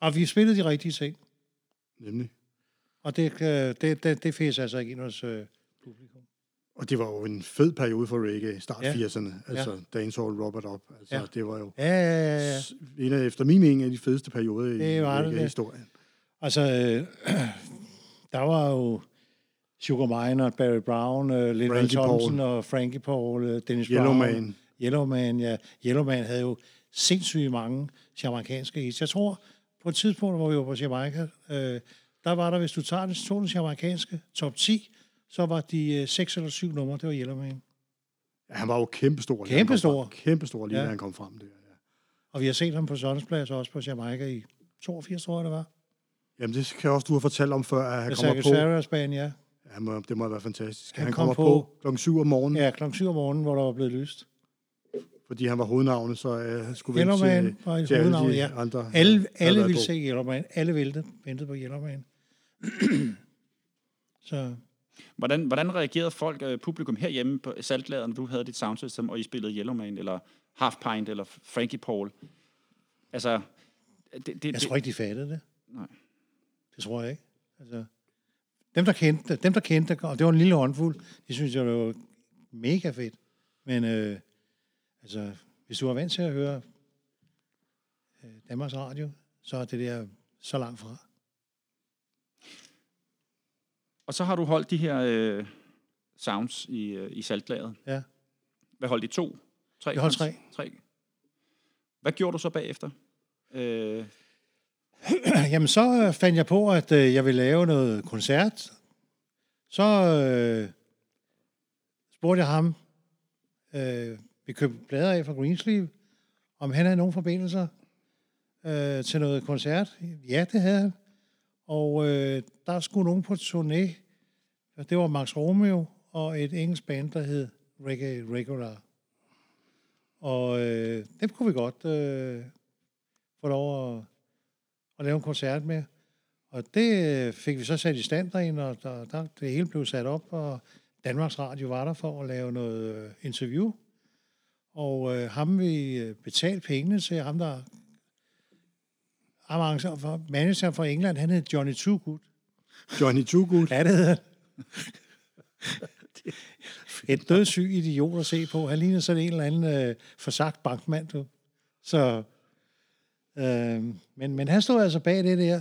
og vi spillede de rigtige ting. Nemlig. Og det, det, det, det fæs altså ikke ind hos øh, publikum. Og det var jo en fed periode for reggae, start Ja. ja. 80'erne. Altså ja. Dancehall, Robert Up. Altså, Ja. det var jo Ja, ja, ja, ja. en af, efter min mening, en af de fedeste perioder i Det reggae-historien. Altså, øh, (clears throat) der var jo Sugar Mine og Barry Brown, øh, Little Thompson Paul. og Frankie Paul, øh, Dennis Yellow Brown. Man. Yellowman, ja. Yellowman havde jo sindssygt mange jamaikanske hits. Jeg tror, på et tidspunkt, hvor vi var på Jamaica, øh, der var der, hvis du tager den, tog den jamaikanske top 10, så var de øh, seks eller syv numre, det var Yellowman. Ja, han var jo kæmpestor. Kæmpestor. Kæmpestor, lige Ja. da han kom frem der. Ja. Og vi har set ham på Sonnensplads også på Jamaica i 82, tror jeg, det var. Jamen, det kan også du have fortalt om før, at han kommer på. Sarahs band, ja. Ja, må, det må have været fantastisk. Han Han, kom kommer på- på, klokken 7 om morgenen, ja. Klokken 7 om morgenen, hvor der var blevet lyst. fordi han var hovednavnet, så uh, han skulle vente til, var til alle de ja. andre. Alle, alle ville se Yellowman. Alle ventede, ventede på Yellowman. (clears throat) så Hvordan, hvordan reagerede folk, øh, publikum herhjemme på saltlader, når du havde dit soundsystem, og I spillede Yellowman, eller Half Pint, eller Frankie Paul? Altså, det, det, jeg tror ikke, de fattede det. Nej. Det tror jeg ikke. Altså, dem, der kendte dem, der kendte og det var en lille håndfuld, de synes jeg, det var mega fedt. Men øh, altså, hvis du er vant til at høre øh, Danmarks Radio, så er det der så langt fra. Og så har du holdt de her øh, sounds i, øh, i saltlageret. Ja. Hvad holdt I? To? Tre? Jeg holdt tre. tre. Hvad gjorde du så bagefter? Øh, (clears throat) Jamen, så øh, fandt jeg på, at øh, jeg ville lave noget koncert. Så øh, spurgte jeg ham, øh, vi købte plader af fra Greensleeve, om han havde nogen forbindelser øh, til noget koncert. Ja, det havde han. Og øh, der skulle nogen på turné. Og Det var Max Romeo og et engelsk band, der hed Reggae Regular. Og øh, dem kunne vi godt øh, få lov at og lave en koncert med. Og det øh, fik vi så sat i stand derinde, og der, der, det hele blev sat op, og Danmarks Radio var der for at lave noget øh, interview. Og øh, ham vi øh, betalte pengene til, ham der arrangør for, manager for England, han hed Johnny Toogood. Johnny Too Good. Ja, det hed han. (laughs) Et dødssyg idiot at se på. Han ligner sådan en eller anden øh, forsagt bankmand, du. Så, øh, men, men han stod altså bag det der.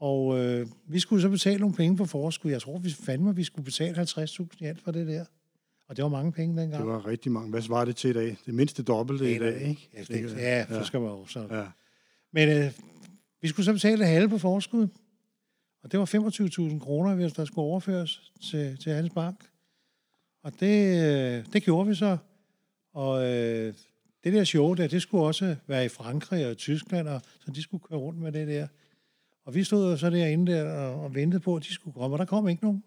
Og øh, vi skulle så betale nogle penge på forskud. Jeg tror, vi fandme, vi skulle betale 50.000 i alt for det der. Og det var mange penge dengang. Det var rigtig mange. Hvad var det til i dag? Det mindste dobbelte i dag, ikke? Ja, det, ja, så skal man jo så. Ja. Men øh, vi skulle så betale det halve på forskud. Og det var 25.000 kroner, hvis der skulle overføres til, til hans bank. Og det, øh, det gjorde vi så. Og øh, det der show der, det skulle også være i Frankrig og Tyskland, og, så de skulle køre rundt med det der. Og vi stod jo så derinde der og, og ventede på, at de skulle komme, og der kom ikke nogen.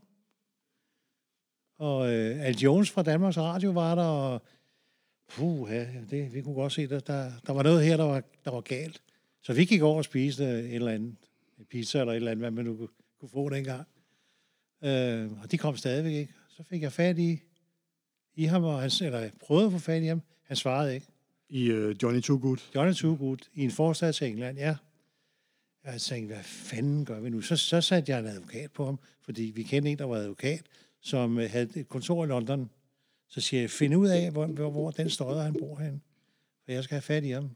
Og øh, Al Jones fra Danmarks Radio var der, og Puh, ja, det, vi kunne godt se, at der, der var noget her, der var, der var galt. Så vi gik over og spiste et eller andet pizza eller et eller andet, hvad man nu kunne, kunne få dengang. Øh, og de kom stadigvæk ikke. Så fik jeg fat i, i ham, og han, eller jeg prøvede at få fat i ham. Han svarede ikke. I uh, Johnny Too Good. Johnny Too Good i en forstad til England, ja. Jeg tænkte, hvad fanden gør vi nu? Så, så satte jeg en advokat på ham, fordi vi kendte en, der var advokat, som øh, havde et kontor i London. Så siger jeg, find ud af, hvor, hvor, hvor den støder, han bor hen. For jeg skal have fat i ham.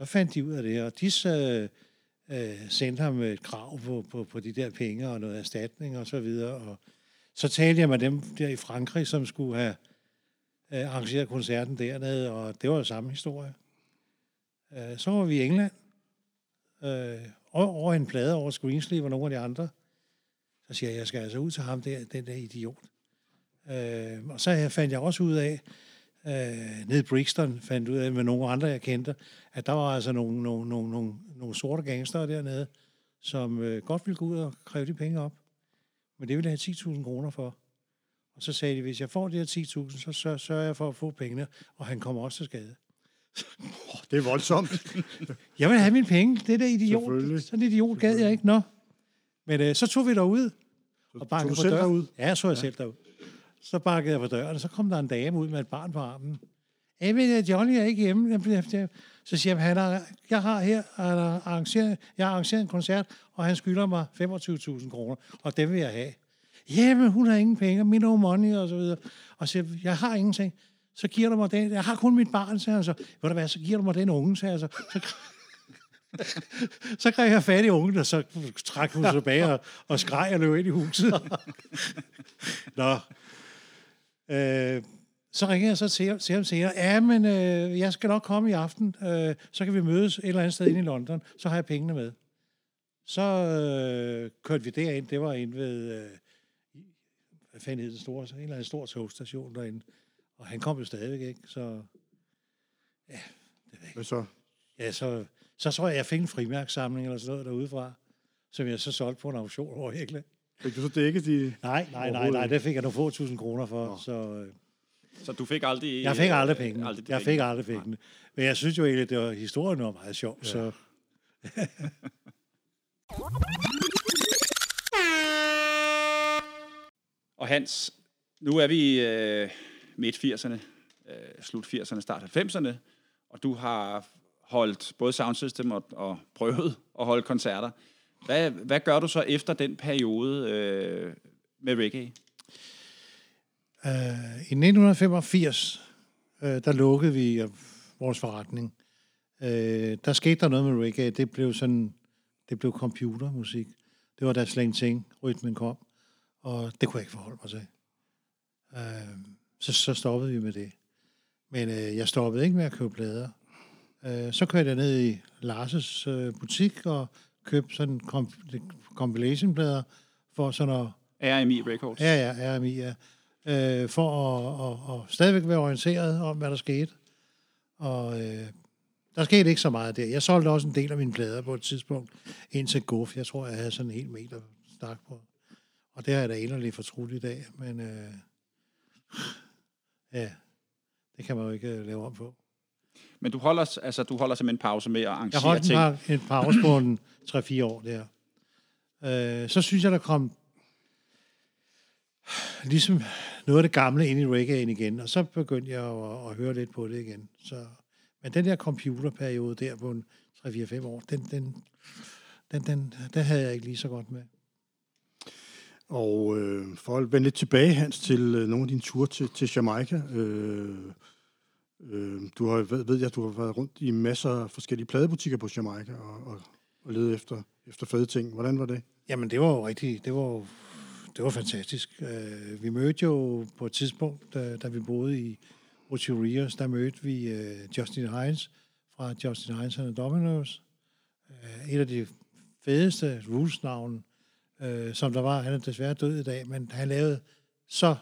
Så fandt de ud af det, og de så, øh, sendte ham et krav på, på, på de der penge og noget erstatning og så videre. Og så talte jeg med dem der i Frankrig, som skulle have øh, arrangeret koncerten dernede, og det var jo samme historie. Øh, så var vi i England, øh, over en plade over Screensleeve og nogle af de andre. Så siger jeg, jeg skal altså ud til ham der, den der idiot. Øh, og så fandt jeg også ud af, øh, nede i Brixton, fandt ud af med nogle andre, jeg kendte, at der var altså nogle, nogle, nogle, nogle, nogle sorte gangster dernede, som øh, godt ville gå ud og kræve de penge op. Men det ville jeg have 10.000 kroner for. Og så sagde de, hvis jeg får de her 10.000, så sørger jeg for at få pengene, og han kommer også til skade. Det er voldsomt. (laughs) jeg vil have mine penge. Det er der idiot. Sådan en idiot gad jeg ikke. Nå. Men øh, så tog vi derud. Og på døren. Derud? Ja, så jeg ja. selv derud. Så bakkede jeg på døren, og så kom der en dame ud med et barn på armen. Jeg øh, Johnny er ikke hjemme. Så siger jeg, han har, jeg har her arrangeret, jeg har arrangeret en koncert, og han skylder mig 25.000 kroner, og det vil jeg have. Jamen, hun har ingen penge, min no money, og så videre. Og så siger jeg har ingenting. Så giver du mig den. Jeg har kun mit barn, sagde han så. Ved du hvad, så giver du mig den unge, sagde han så. Så, (laughs) så greb jeg fat i ungen, og så trak hun tilbage og, og skreg og løb ind i huset. (laughs) Nå, Øh, så ringer jeg så til, til ham senere, ja, men øh, jeg skal nok komme i aften, øh, så kan vi mødes et eller andet sted inde i London, så har jeg pengene med. Så øh, kørte vi derind, det var inde ved, øh, hvad fanden hed det store, en eller anden stor togstation derinde, og han kom jo stadigvæk ikke, så ja, det ved Hvad så? Ja, så, så tror jeg, jeg fik en frimærksamling eller sådan noget derudefra, som jeg så solgte på en auktion over Hækle. Fik du så dækket de... Nej, nej, nej, nej, det fik jeg nogle få tusind kroner for, Nå. så... Øh, så du fik aldrig... Jeg fik aldrig penge. Aldrig jeg fik aldrig penge. Men jeg synes jo egentlig, det var, historien var meget sjov, ja. så... (laughs) Og Hans, nu er vi øh, midt 80'erne, øh, slut 80'erne, start 90'erne, og du har holdt både Soundsystem og, og prøvet at holde koncerter. Hvad, hvad gør du så efter den periode øh, med reggae? Uh, I 1985, uh, øh, der lukkede vi øh, vores forretning. Uh, der skete der noget med reggae. Det blev sådan, det blev computermusik. Det var da Slang Ting, rytmen kom. Og det kunne jeg ikke forholde mig til. Uh, så, så stoppede vi med det. Men uh, jeg stoppede ikke med at købe plader. Uh, så kørte jeg ned i Lars' uh, butik og købt sådan compilation-plader for sådan at... RMI Records. Ja, ja, RMI, ja. Øh, for at, at, at, stadigvæk være orienteret om, hvad der skete. Og øh, der skete ikke så meget der. Jeg solgte også en del af mine plader på et tidspunkt ind til Guf. Jeg tror, jeg havde sådan en hel meter stak på. Og det har jeg da inderligt fortrudt i dag. Men øh, ja, det kan man jo ikke øh, lave om på. Men du holder, altså, du holder simpelthen en pause med at arrangere jeg ting? Jeg holdt en pause på en 3-4 år der. Øh, så synes jeg, der kom ligesom noget af det gamle ind i reggae'en igen, og så begyndte jeg at, at høre lidt på det igen. Så, men den der computerperiode der på en 3-4-5 år, den, den, den, den, den havde jeg ikke lige så godt med. Og øh, for at vende lidt tilbage, Hans, til øh, nogle af dine ture til, til Jamaica. Øh, Øh, du har, ved, ved jeg, du har været rundt i masser af forskellige pladebutikker på Jamaica og, og, og ledet efter, efter fede ting. Hvordan var det? Jamen, det var jo rigtigt. det var, det var fantastisk. Øh, vi mødte jo på et tidspunkt, da, da vi boede i Ocho Rios, der mødte vi øh, Justin Hines fra Justin Hines and Dominoes. Uh, et af de fedeste rules-navne, som der var. Han er desværre død i dag, men han lavede så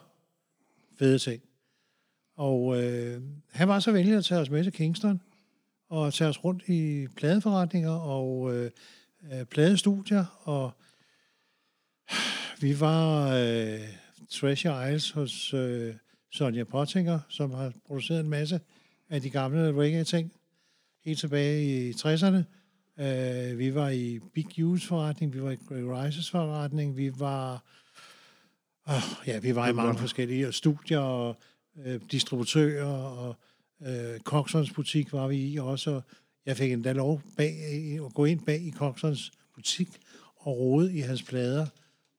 fede ting. Og øh, han var så venlig at tage os med til Kingston, og tage os rundt i pladeforretninger og øh, øh, pladestudier, og vi var øh, Treasure Isles hos øh, Sonja Pottinger, som har produceret en masse af de gamle reggae-ting. Helt tilbage i 60'erne. Uh, vi var i Big U's forretning, vi var i Greg Rises forretning, vi var... Uh, ja, vi var i mange forskellige studier og uh, distributører, og øh, Coxons butik var vi i også. Jeg fik endda lov bag, øh, at gå ind bag i Coxons butik og rode i hans plader,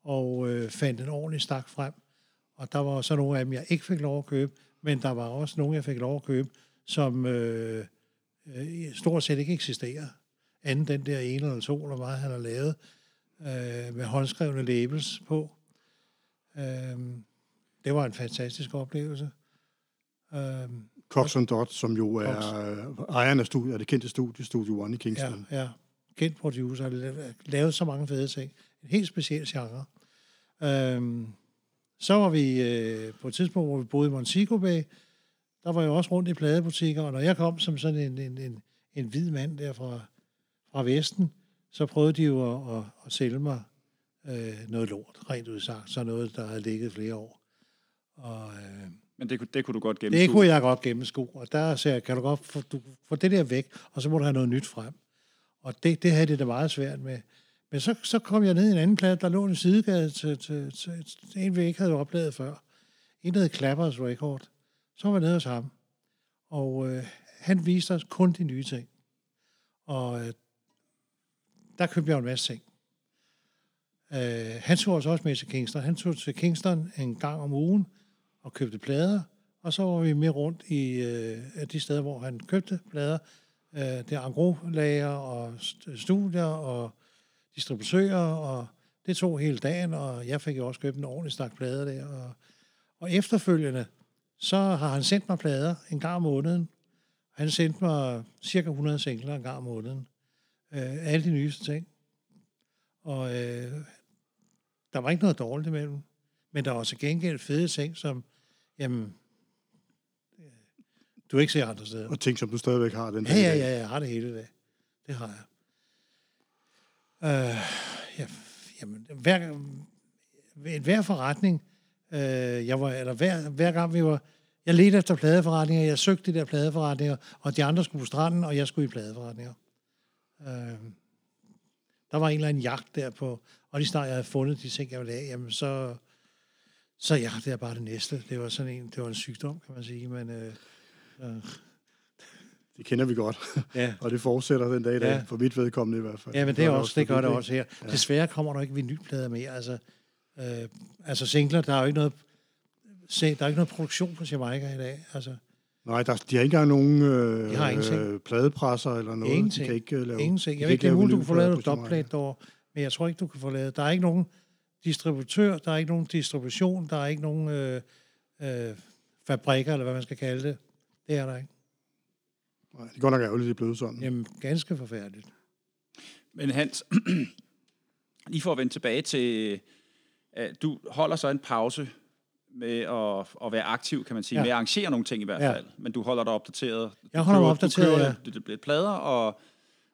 og øh, fandt en ordentlig stak frem. Og der var så nogle af dem, jeg ikke fik lov at købe, men der var også nogle, jeg fik lov at købe, som øh, øh, stort set ikke eksisterer. Anden den der ene eller to, eller meget han har lavet, øh, med håndskrevne labels på. Øh, det var en fantastisk oplevelse. Øh, Cox Dot, som jo er Cox. ejeren af, studie, af det kendte studie, Studio One i Kingston. Ja, ja. Kendt producer, har lavet så mange fede ting. En helt speciel genre. Øh, så var vi øh, på et tidspunkt, hvor vi boede i Montego Bay, der var jeg også rundt i pladebutikker, og når jeg kom som sådan en, en, en, en hvid mand der fra, fra Vesten, så prøvede de jo at, at, at sælge mig øh, noget lort, rent udsagt, så noget, der havde ligget flere år. Og, øh, Men det, det kunne du godt gennemskue? Det kunne jeg godt gennemskue, og der sagde jeg, kan du godt få, du, få det der væk, og så må du have noget nyt frem. Og det, det havde det da meget svært med. Men så, så kom jeg ned i en anden plads, der lå en sidegade til, til, til, til en, vi ikke havde oplevet før. En, der hed Clappers Record. Så var jeg nede hos ham, og øh, han viste os kun de nye ting. Og øh, der købte jeg en masse ting. Øh, han tog os også med til Kingston. Han tog til Kingston en gang om ugen og købte plader, og så var vi med rundt i øh, de steder, hvor han købte plader. Øh, det er angro og studier og distributører, og det tog hele dagen, og jeg fik jo også købt en ordentlig stak plader der. Og, og efterfølgende, så har han sendt mig plader en gang om måneden. Han sendte mig cirka 100 singler en gang om måneden. Øh, alle de nyeste ting. Og øh, der var ikke noget dårligt imellem. Men der var også gengæld fede ting, som, jamen, du ikke ser andre steder. Og ting, som du stadigvæk har den. Ja, ja, ja, jeg har det hele dag. Det har jeg. Øh, ja, jamen, hver, hver forretning, øh, jeg var, eller hver, hver gang vi var, jeg ledte efter pladeforretninger, jeg søgte de der pladeforretninger, og de andre skulle på stranden, og jeg skulle i pladeforretninger. Øh, der var en eller anden jagt der på, og lige snart jeg havde fundet de ting, jeg ville have, jamen så, så ja, det er bare det næste. Det var sådan en, det var en sygdom, kan man sige, men øh, øh, det kender vi godt. Ja. (laughs) og det fortsætter den dag i dag, ja. for mit vedkommende i hvert fald. Ja, men det, er også, det gør det også her. Ja. Desværre kommer der ikke vinylplader mere. Altså, øh, altså singler, der er jo ikke noget, se, der er ikke noget produktion på Jamaica i dag. Altså, Nej, der, de har ikke engang nogen øh, de har øh, pladepresser eller noget. Ingenting. De kan ikke uh, lave... Ingenting. Jeg ved ikke, det er muligt, du kan få lavet et dubplate derovre, men jeg tror ikke, du kan få lavet... Der er ikke nogen distributør, der er ikke nogen distribution, der er ikke nogen øh, øh, fabrikker, eller hvad man skal kalde det. Det er der ikke. Nej, det går nok ærgerligt, det er blevet sådan. Jamen, ganske forfærdeligt. Men Hans, (clears throat) lige for at vende tilbage til, at du holder så en pause med at, at være aktiv, kan man sige, ja. med at arrangere nogle ting i hvert fald, ja. men du holder dig opdateret. Jeg holder mig opdateret, du kører, ja. Det plader, og,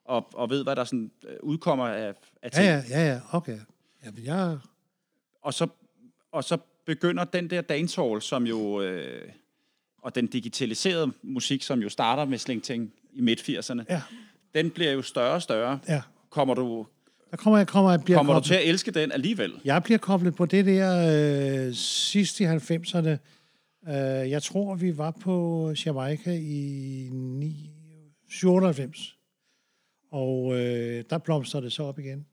og, og ved, hvad der sådan øh, udkommer af, af ting. Ja, ja, ja, okay. Ja, jeg... Og så, og så begynder den der dancehall, som jo... Øh, og den digitaliserede musik, som jo starter med slingting i midt-80'erne, ja. den bliver jo større og større. Ja. Kommer du der kommer jeg, kommer, jeg bliver kommer koblet, du til at elske den alligevel? Jeg bliver koblet på det der øh, sidst i 90'erne. Øh, jeg tror, vi var på Jamaica i 9, 97. Og øh, der blomstrede det så op igen.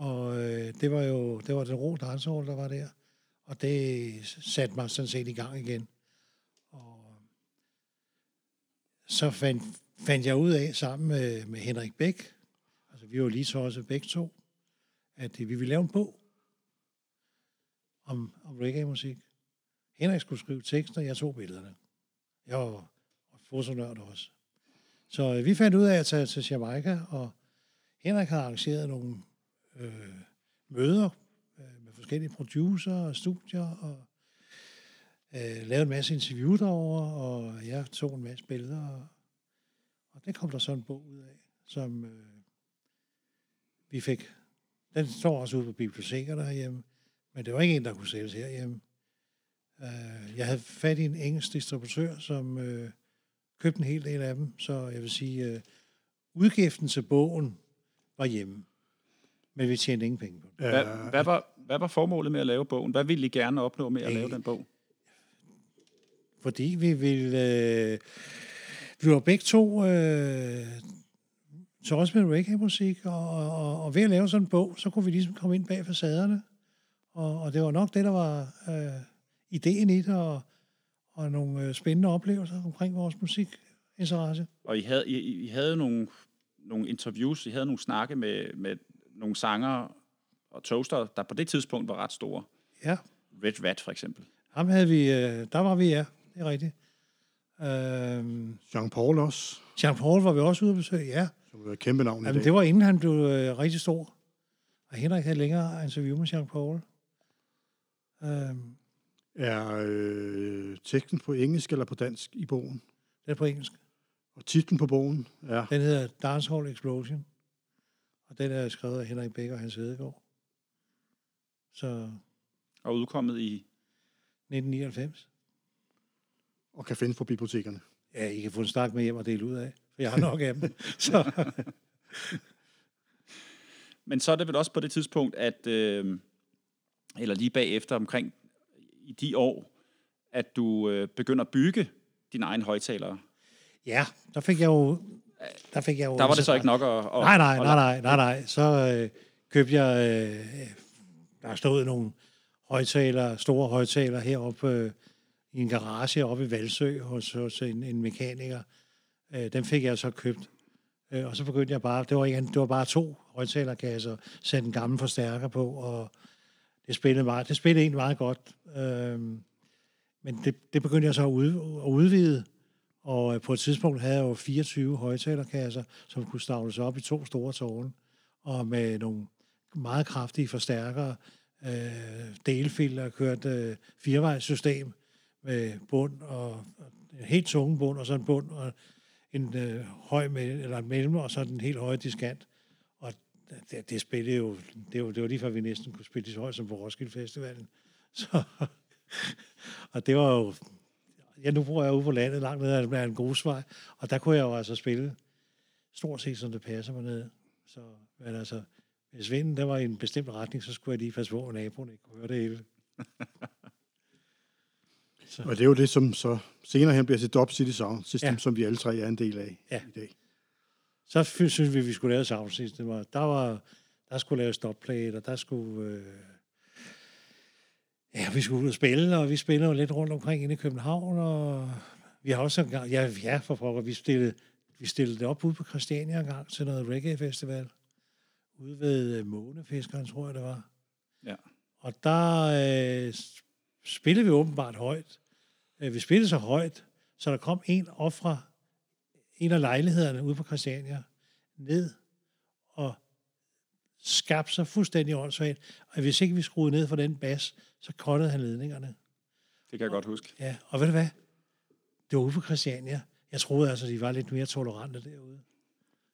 Og øh, det var jo det var den ro dancehall, der var der. Og det satte mig sådan set i gang igen. Og øh, så fandt, fandt jeg ud af sammen med, med Henrik Bæk, altså vi var lige så også begge to, at vi ville lave en bog om, om reggae-musik. Henrik skulle skrive tekster, jeg tog billederne. Jeg var fotonørd også. Så øh, vi fandt ud af at tage til Jamaica, og Henrik har arrangeret nogle øh, møder øh, med forskellige producer og studier, og øh, lavede en masse interview derovre, og jeg tog en masse billeder, og, og det kom der sådan en bog ud af, som øh, vi fik. Den står også ude på biblioteker derhjemme, men det var ikke en, der kunne sælges herhjemme. Øh, jeg havde fat i en engelsk distributør, som øh, købte en hel del af dem, så jeg vil sige, øh, udgiften til bogen var hjemme. Men vi tjente ingen penge på den. Hvad, hvad, var, hvad var formålet med at lave bogen? Hvad ville I gerne opnå med at lave Øh, den bog? Fordi vi ville... Øh, vi var begge to... Øh, så også med reggae-musik, og, og, og ved at lave sådan en bog, så kunne vi ligesom komme ind bag facaderne. Og, og det var nok det, der var øh, ideen i det, og, og nogle øh, spændende oplevelser omkring vores musikinteresse. Og I havde, I, I havde nogle, nogle interviews, I havde nogle snakke med, med nogle sanger og toaster, der på det tidspunkt var ret store. Ja, Red Rat for eksempel. ham havde vi... Øh, der var vi, ja. Det er rigtigt. Øh, Jean-Paul også, Jean-Paul var vi også ude at besøge, ja. som er et kæmpe navn i Jamen, dag. det var inden han blev øh, rigtig stor. Og Henrik havde længere interview med Jean-Paul. Øhm, Er øh, teksten på engelsk eller på dansk i bogen? det er på engelsk. Og titlen på bogen er... Den hedder Dancehall Explosion. Og den er skrevet af Henrik Bæk og Hans Hedegaard. Så Og udkommet i... 1999. og kan findes på bibliotekerne. Ja, I kan få en stak med hjem og dele ud af. For jeg har nok af dem. (laughs) Så, Men så er det vel også på det tidspunkt, at... Øh, eller lige bagefter omkring i de år, at du øh, begynder at bygge dine egne højtalere. ja, der fik jeg jo... Der fik jeg jo Der var det så ikke nok at... at Nej, nej, nej, nej, nej, nej. Så øh, købte jeg, øh, der stod nogle højtalere, store højtalere heroppe øh, i en garage oppe i Valsø hos, hos en, en mekaniker. Øh, dem fik jeg så købt. Øh, og så begyndte jeg bare, det var, ikke, det var bare to højtalerkasser, satte en gammel forstærker på, og det spillede, meget, det spillede egentlig meget godt. Øh, men det, det begyndte jeg så at, ud, at udvide, og øh, på et tidspunkt havde jeg jo 24 højtalerkasser, som kunne stavles op i to store tårne, og med nogle meget kraftige forstærkere, øh, delfilter, kørt øh, firevejssystem med bund og, og en helt tunge bund, og så en bund og en øh, høj med, eller en mellem, og så den helt høje diskant. Og det, det spillede jo, det var, det var lige før vi næsten kunne spille lige så højt som på Roskilde Festivalen. (laughs) Så, og det var jo, ja, nu bor jeg ude på landet, langt nede af en grusvej, og der kunne jeg jo altså spille stort set, som det passer mig ned. Så, men altså, hvis vinden der var i en bestemt retning, så skulle jeg lige passe på, at naboen ikke kunne høre det hele. (laughs) Og det er jo det, som så senere hen bliver til Dub City Sound System, Ja. som vi alle tre er en del af Ja. i dag. Så synes vi, vi skulle lave sound system. og Der, var, der skulle laves stopplate, og der skulle... Øh, ja, vi skulle ud og spille, og vi spillede jo lidt rundt omkring inde i København, og vi har også engang... Ja, ja for pokker, vi stillede, vi stillede det op ude på Christiania engang til noget reggae-festival. Ude ved øh, Månefiskeren, tror jeg, det var. Ja. Og der øh, spillede vi åbenbart højt. Øh, vi spillede så højt, så der kom en op fra en af lejlighederne ude på Christiania ned og skabte sig fuldstændig åndssvagt. Og hvis ikke vi skruede ned for den bas, så kottede han ledningerne. Det kan jeg godt huske. Ja, og ved du hvad? Det var ude på Christiania. Jeg troede altså, de var lidt mere tolerante derude.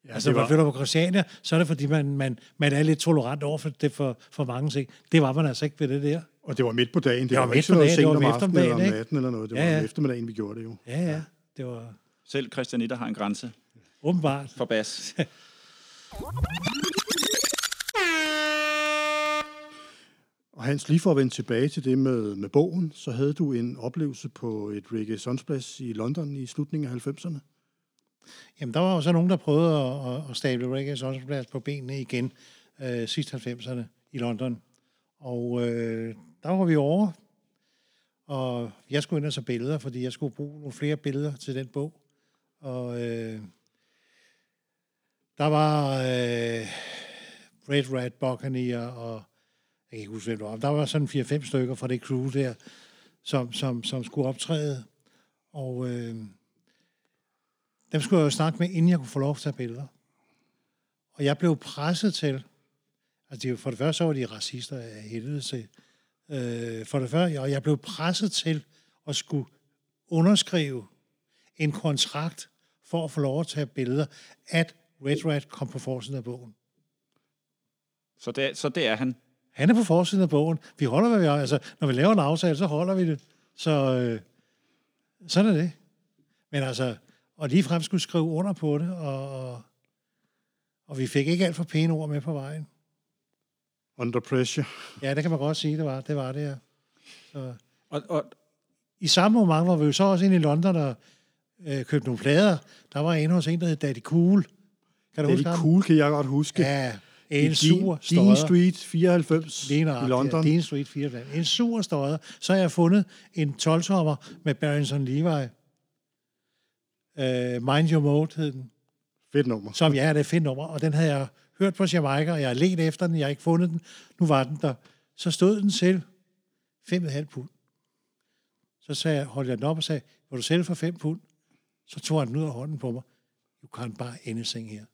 Ja, altså, det når var, man flytter på Christiania, så er det, fordi man, man, man er lidt tolerant over for det for, for mange ting. Det var man altså ikke ved det der. og det var midt på dagen. Det, Det var var, midt ikke på dagen, det sent var om aftenen eller om eftermiddagen, ikke? natten eller noget. Det Ja, var ja. om eftermiddagen, vi gjorde det jo. Ja, ja. Det var Selv Christianitter har en grænse åbenbart. for bas. (laughs) Og Hans, lige for at vende tilbage til det med, med bogen, så havde du en oplevelse på et Rikke Sunsplash i London i slutningen af 90'erne. Jamen, der var jo så nogen, der prøvede at, at, at stable Rikke Sonsplads på benene igen øh, sidst 90'erne i London. Og øh, der var vi over, og jeg skulle ind og så billeder, fordi jeg skulle bruge nogle flere billeder til den bog. Og øh, der var øh, Red Rat Buccaneer, og jeg kan ikke huske, hvem det var. Der var sådan 4-5 stykker fra det crew der, som, som, som skulle optræde. Og øh, dem skulle jeg jo snakke med, inden jeg kunne få lov til at tage billeder. Og jeg blev presset til, altså de, for det første så var de racister af helvede til, øh, for det første, og jeg blev presset til at skulle underskrive en kontrakt for at få lov at tage billeder, at Red Rat kom på forsiden af bogen. Så det, så det er han. Han er på forsiden af bogen. Vi holder, hvad vi har. Altså, når vi laver en aftale, så holder vi det. Så øh, sådan er det. Men altså, og ligefrem skulle skrive under på det, og, og, og vi fik ikke alt for pæne ord med på vejen. Under pressure. Ja, det kan man godt sige, det var det, var det ja. Så, Og, og, I samme moment var vi jo så også inde i London og øh, købte nogle plader. Der var en hos en, der hed Daddy Cool. Kan du Det huske er ham? cool, kan jeg godt huske. Ja, en Dean- sur Dean støder. Street 94 Lige i London. Ja, Dean Street 4. En sur støder. Så har jeg fundet en 12-tommer med Barrington Levi. Uh, Mind Your Mode hed den. Fedt nummer. Som ja, det er fedt nummer. Og den havde jeg hørt på Jamaica, og jeg har let efter den. Jeg har ikke fundet den. Nu var den der. Så stod den selv 5,5 pund. Så sagde jeg, holdt jeg den op og sagde, vil du sælge for 5 pund? Så tog han den ud af hånden på mig. You can't buy anything her.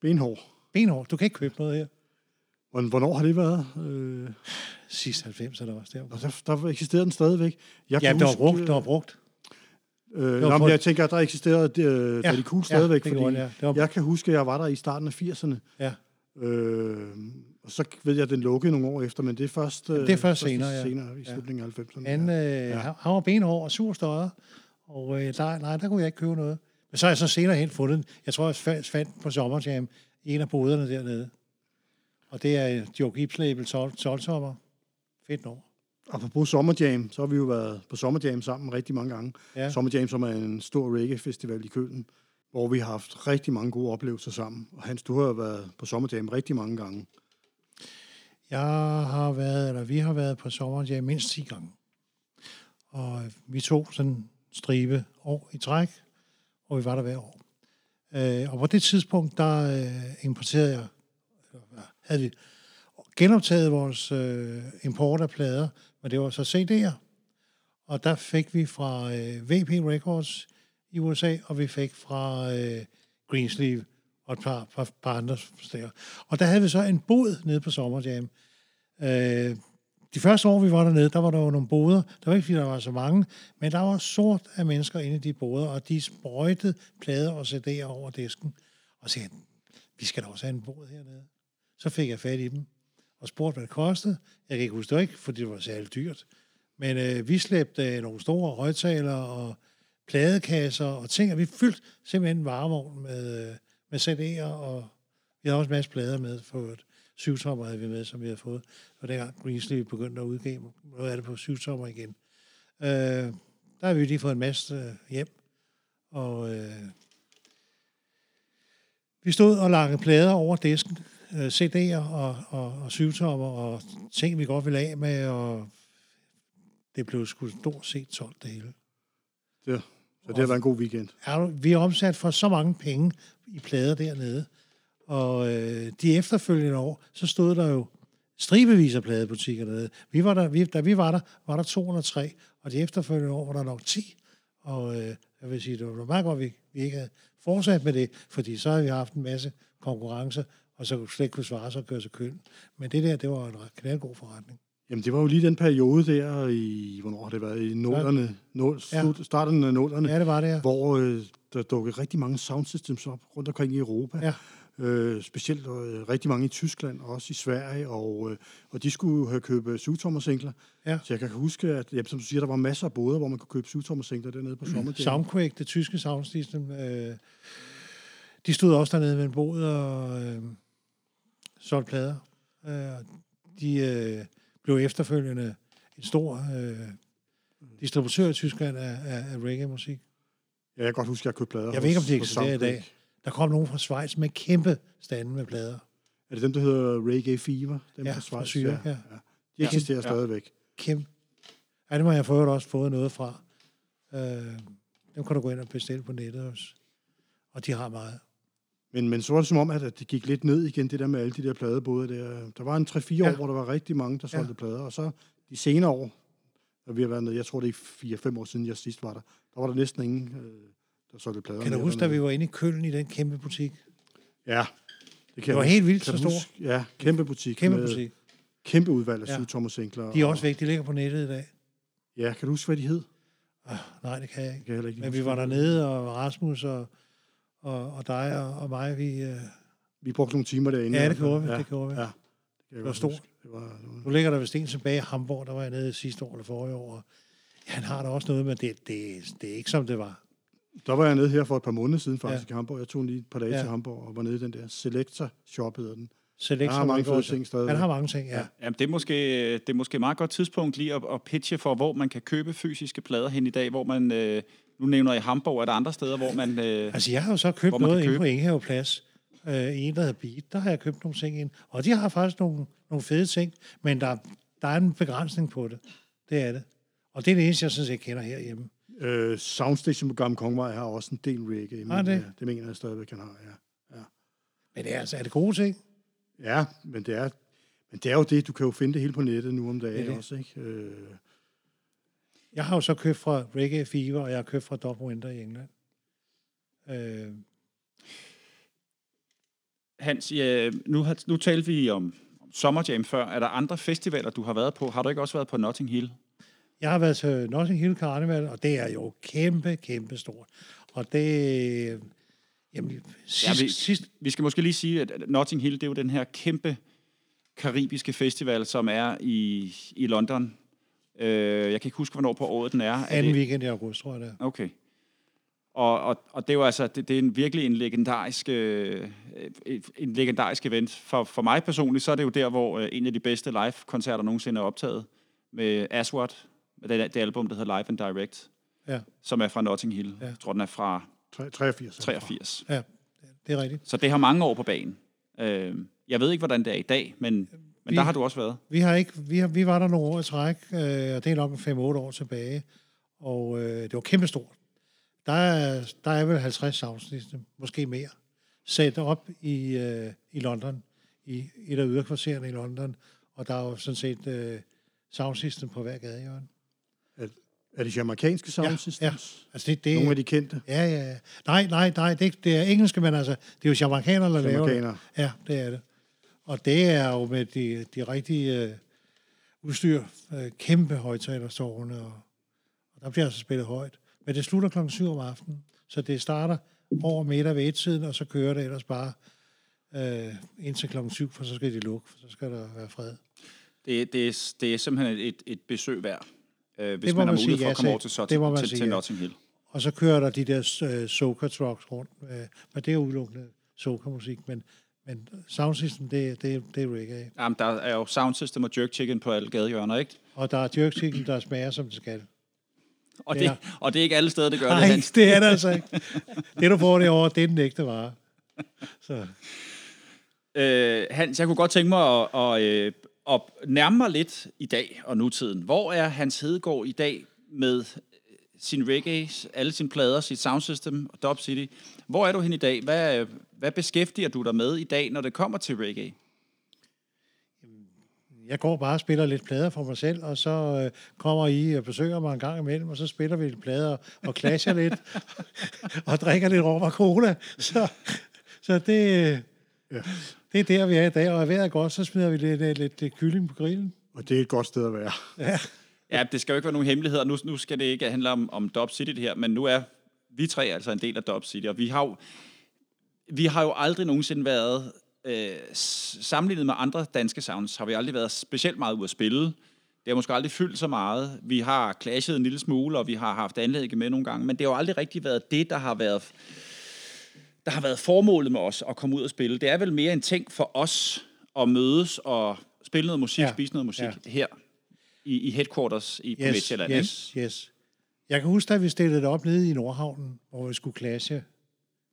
Benhård. Benhård, du kan ikke købe noget her. Hvorn- Hvornår har det været? Øh, Sidst 90 er der også der. og der, der eksisterede den stadigvæk. Jeg Ja, det var brugt, det var brugt. Øh, var nå, men jeg tænker, at der eksisterede øh, ja, de cool stadigvæk, det fordi det, ja. Var, jeg kan huske, at jeg var der i starten af 80'erne. ja. Øh, og så ved jeg, at den lukkede nogle år efter, men det er først, øh, det er først senere, ja. senere i slutningen af 90'erne. Han, øh, ja. han var benhård og sur støder, og øh, der, nej, der kunne jeg ikke købe noget. Men så har jeg så senere hen fundet den. Jeg tror, jeg fa- fandt den på Sommerjam en af boderne dernede. Og det er Joe Gibbs label 12 12 Fedt nummer. Apropos Summer Jam, så har vi jo været på Summer Jam sammen rigtig mange gange. Ja. Summer Jam, som er en stor reggae-festival i Køln, hvor vi har haft rigtig mange gode oplevelser sammen. Og Hans, du har været på Summer Jam rigtig mange gange. Jeg har været, eller vi har været på Sommerjam mindst 10 gange. Og vi tog sådan en stribe år i træk, og vi var der hver år. Øh, og på det tidspunkt, der øh, importerede jeg, eller hvad, havde vi genoptaget vores øh, import af plader, men det var så CD'er. Og der fik vi fra øh, VP Records i USA, og vi fik fra øh, Greensleeve og et par, par, par andre steder. Og der havde vi så en bod nede på Sommerjam. Øh, de første år, vi var dernede, der var der jo nogle boder. Der var ikke, fordi der var så mange, men der var sort af mennesker inde i de boder, og de sprøjtede plader og CD'er over disken. Og sagde vi skal da også have en bod hernede. Så fik jeg fat i dem og spurgte, hvad det kostede. Jeg kan ikke huske det ikke, fordi det var særligt dyrt. Men øh, vi slæbte øh, nogle store højtalere og pladekasser og ting, og vi fyldte simpelthen en varevogn med, øh, med CD'er, og vi havde også en masse plader med for øvrigt syvtommer havde vi med, som vi havde fået. Og dengang Greensleeve begyndte at udgive noget af det på syvtommer igen. Øh, der har vi lige fået en masse øh, hjem, og øh, vi stod og lagde plader over disken, øh, CD'er og, og, og syvtommer, og ting, vi godt ville af med, og det blev sgu stort set solgt det hele. Det, så det har været en god weekend. Er du, vi er omsat for så mange penge i plader dernede, og øh, de efterfølgende år, så stod der jo stribevis af pladebutikker dernede. Vi var der, vi, da vi var der, var der 203, og de efterfølgende år var der nok 10. Og øh, jeg vil sige, det var meget godt, at vi, vi ikke havde fortsat med det, fordi så havde vi haft en masse konkurrence, og så kunne slet ikke kunne svare sig at køre til køen. Men det der, det var en knaldgod forretning. Jamen, det var jo lige den periode der i, hvornår har det været, i nullerne, nul, Ja. starten af nullerne, Ja, det var det, ja. hvor øh, der dukkede rigtig mange soundsystems op rundt omkring i Europa. Ja. Øh, specielt øh, rigtig mange i Tyskland, og også i Sverige, og, øh, og de skulle have købe syvtommersingler. Ja. Så jeg kan huske, at ja, som du siger, der var masser af boder, hvor man kunne købe syvtommersingler dernede på Sommerjam. Soundquake, det tyske soundsystem, øh, de stod også dernede med en båd og øh, solgte plader. Øh, de øh, blev efterfølgende en stor øh, distributør i Tyskland af, af, af reggae-musik. Ja, jeg kan godt huske, at jeg købte plader Jeg ved ikke, om de eksisterer i dag. Der kom nogen fra Schweiz med kæmpe stande med plader. Er det dem, der hedder Reggae Fever? Dem Ja, fra fra Schweiz? Zürich, ja. ja. De eksisterer Ja. stadigvæk. Kæmpe. Ja, dem har jeg fået også fået noget fra. Øh, dem kan du gå ind og bestille på nettet også. Og de har meget. Men, men så var det som om, at det gik lidt ned igen, det der med alle de der pladeboder der. Der var en 3-4 Ja. år, hvor der var rigtig mange, der Ja. solgte plader, og så de senere år, når vi har været nede, jeg tror det er 4-5 år siden, jeg sidst var der, der var der næsten ingen, øh, der solgte plader. Kan du huske, da vi var inde i Køln i den kæmpe butik? Ja. Det, kan Det jeg var helt vildt så stor. huske? Ja, kæmpe butik. Kæmpe med butik. Kæmpe udvalg af Ja. ja. syvtommersingler. De er også væk. De ligger på nettet i dag. Ja, kan du huske, hvad de hed? Ah, nej, det kan jeg ikke. Jeg kan heller ikke Men vi var dernede, og Rasmus og, og, og dig og, og mig, vi... Hed. Vi brugte nogle timer derinde. ja, det gjorde vi. Ja, Det gjorde vi. Ja, det, jeg var stort. Det var, det Nu ligger der vist en tilbage i Hamburg, der var jeg nede sidste år eller forrige år. og Han har da også noget, men det, det, det er ikke som det var. Der var jeg nede her for et par måneder siden faktisk ja. i Hamburg. Jeg tog lige et par dage Ja. til Hamburg og var nede i den der Selector Shop, hedder den. Select, Han har mange fede ting stadigvæk. Han har mange ting, ja. Jamen, det er, måske, det er måske et meget godt tidspunkt lige at, at pitche for, hvor man kan købe fysiske plader hen i dag, hvor man, øh, nu nævner jeg Hamburg, er der andre steder, hvor man... Øh, Altså, jeg har jo så købt noget inde på. Ingehav Plads. Øh, en, der hedder Beat. Der har jeg købt nogle ting ind. Og de har faktisk nogle, nogle fede ting, men der, der er en begrænsning på det. Det er det. Og det er det eneste, jeg synes, jeg kender herhjemme. Øh, Soundstation på Gamle Kongvej har også en del reggae. Har det? mener jeg. Det mener jeg stadigvæk, han har, ja. Men det er, altså, er det gode ting? Ja, men det er, men det er jo det, du kan jo finde det hele på nettet nu om Det er dagen det. også, ikke? Øh, Jeg har jo så købt fra Reggae Fever, og jeg har købt fra Dub Winter i England. Øh, Hans, ja, nu, har, nu talte vi om, om Summer Jam før. Er der andre festivaler, du har været på? Har du ikke også været på Notting Hill? Jeg har været til Notting Hill Carnival, og det er jo kæmpe, kæmpe stort. Og det... Jamen, sidst, vi- ja, sidst, Vi skal måske lige sige, at Notting Hill, det er jo den her kæmpe karibiske festival, som er i, i London. Øh, jeg kan ikke huske, hvornår på året den er. er anden det, weekend i august, tror jeg det er. Okay. Og, og, og det er jo altså, det, det er en, virkelig en legendarisk, øh, en legendarisk event. For, for mig personligt, så er det jo der, hvor øh, en af de bedste live-koncerter nogensinde er optaget med Aswad, det, det album, der hedder Live and Direct, Ja, som er fra Notting Hill. Ja. Jeg tror, den er fra tre- 83. er det fra. 83. ja, det er rigtigt. Så det har mange år på banen. Øh, jeg ved ikke, hvordan det er i dag, men, men Vi- der har du også været. Vi, har ikke, vi, har, vi var der nogle år i træk, øh, og det er nok 5-8 år tilbage, og øh, det var kæmpestort. Der er, der er vel 50 soundsystem, måske mere, sat op i, øh, i London, i et af yderkvartererne i London, og der er jo sådan set øh, soundsystem på hver gadehjørne. Er det jamaikanske sound Ja, systems? Altså det, det, Nogle af de kendte Ja, ja, ja. Nej, nej, nej, det, det er engelske, men altså, det er jo jamaikanere, der laver det. Ja, det er det. Og det er jo med de, de rigtige øh, udstyr, øh, kæmpe højtalerstårne, og, og der bliver altså spillet højt. Men det slutter klokken 7 om aftenen, så det starter over middag ved et-tiden, og så kører det ellers bare øh, indtil klokken 7, for så skal de lukke, for så skal der være fred. Det, det, er, det er simpelthen et, et besøg værd, øh, hvis Det man har man sige mulighed for ja at komme til. over til, så, Det må man til, til ja. Notting Hill. Og så kører der de der øh, soca trucks rundt, øh, men det er udelukkende soca-musik, men, men soundsystem, det, det, det er reggae. Jamen, der er jo sound system og jerk chicken på alle gadehjørner, ikke? Og der er jerk chicken, der smager, som det skal. Og Ja. det, og det er ikke alle steder, det gør det, Nej, det er det altså ikke. Det, du får det over, det er den ægte vare. Så, Øh, Hans, jeg kunne godt tænke mig at, at, øh, at nærme mig lidt i dag og nutiden. Hvor er Hans Hedegaard i dag med øh, sin reggae, alle sine plader, sit soundsystem og Dub City? Hvor er du hen i dag? Hvad, hvad beskæftiger du dig med i dag, når det kommer til reggae? jeg går bare og spiller lidt plader for mig selv, og så øh, kommer I og besøger mig en gang imellem, og så spiller vi lidt plader og clasher lidt, (laughs) og drikker lidt rom og cola. Så, så det, Ja. Det er der, vi er i dag, og er vejret godt, så smider vi lidt, lidt, lidt, lidt kylling på grillen. Og det er et godt sted at være. Ja, det skal jo ikke være nogen hemmeligheder. Nu, nu skal det ikke handle om, om Dub City det her, men nu er vi tre altså en del af Dub City, og vi har jo, vi har jo aldrig nogensinde været, øh, sammenlignet med andre danske sounds, har vi aldrig været specielt meget ude at spille. Det har måske aldrig fyldt så meget. Vi har clashet en lille smule, og vi har haft anlægget med nogle gange, men det har jo aldrig rigtig været det, der har været der har været formålet med os at komme ud og spille. Det er vel mere en ting for os at mødes og spille noget musik, ja. Spise noget musik ja. Her i, i headquarters i, på Yes, Midtjylland. yes, yes. Jeg kan huske, at vi stillede det op nede i Nordhavnen, hvor vi skulle clashe.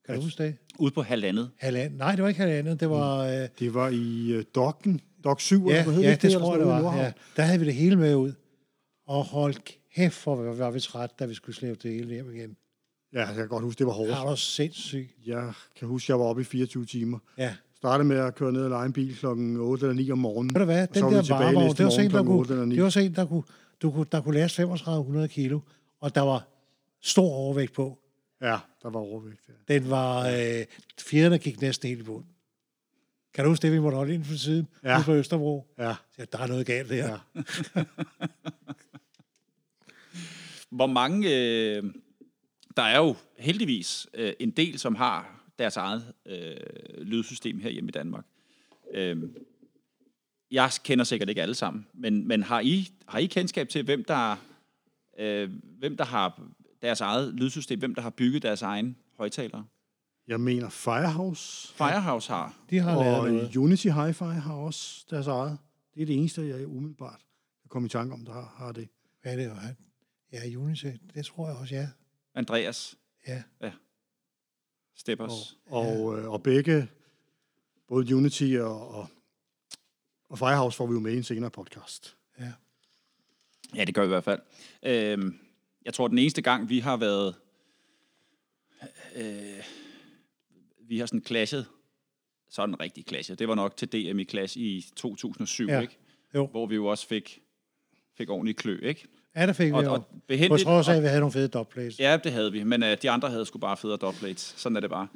Kan du huske det? Ude på halvandet. Halvand. Nej, det var ikke halvandet. Det var... Øh, Det var i uh, Dokken, Dok 7, ja, eller hvad hed ja, det, det tror jeg, det var. Ja. Nordhavn? Der havde vi det hele med ud. Og hold kæft, hvor var vi træt, da vi skulle slæbe det hele hjem igen. Ja, jeg kan godt huske, det var hårdt. Har du sindssygt? Jeg kan huske, jeg var oppe i 24 timer. Ja. Startede med at køre ned og lege en bil klokken 8 eller 9 om morgenen. Ved du hvad, så den var der næste det var sådan en, der morgen klokken 8 eller kunne, 9. det var sådan en, der kunne, du kunne, der kunne laste 3500 kilo, og der var stor overvægt på. Ja, der var overvægt. Ja. Den var, øh, fjederne gik næsten helt i bund. Kan du huske det, vi måtte holde ind for siden? Ja. Ude på Østerbro. ja. Ja, der er noget galt der. Ja. (laughs) Hvor mange... Øh, der er jo heldigvis øh, en del, som har deres eget øh, lydsystem her hjemme i Danmark. Øh, jeg kender sikkert ikke alle sammen, men, men har, I, har I kendskab til, hvem der, øh, hvem der har deres eget lydsystem, hvem der har bygget deres egen højtalere. Jeg mener Firehouse. Firehouse har. De har lavet Og noget. Unity Hi-Fi har også deres eget. Det er det eneste, jeg umiddelbart kan komme i tanke om, der har, har det. Hvad er det? Ja, Unity. Det tror jeg også, ja. Andreas Ja. Steppers. Og, øh, og begge, både Unity og, og, og Firehouse, får vi jo med i en senere podcast. ja. Ja, det gør vi i hvert fald. Øhm, jeg tror, den eneste gang, vi har været... Øh, vi har sådan clashet, sådan rigtig clashet, det var nok til DM i Clash i 2007, Ja. ikke? Jo. Hvor vi jo også fik, fik ordentlig klø, ikke? Ja, der fik vi Og, jo. På trods af, at vi havde nogle fede dubplates. Ja, det havde vi, men øh, de andre havde sgu bare federe dubplates. Sådan er det bare.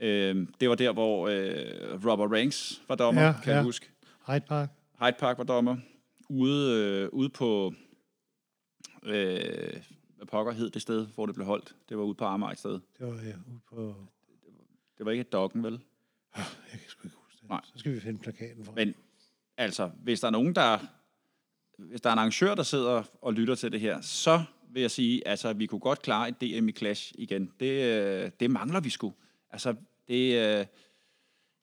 Øh, det var der, hvor øh, Robert Ranks var dommer, Ja, ja, kan ja. jeg huske. Hyde Park. Hyde Park var dommer. Ude, øh, ude på... Øh, hvad pokker hed det sted, hvor det blev holdt? Det var ude på Amager et sted. Det var ja, ude på... Det var ikke Doggen, vel? Jeg kan sgu ikke huske det. Nej. Så skal vi finde plakaten for. Men altså, hvis der er nogen, der... Hvis der er en arrangør, der sidder og lytter til det her, så vil jeg sige, altså, at vi kunne godt klare et DM i Clash igen. Det, øh, det mangler vi sgu. Altså, det... Øh,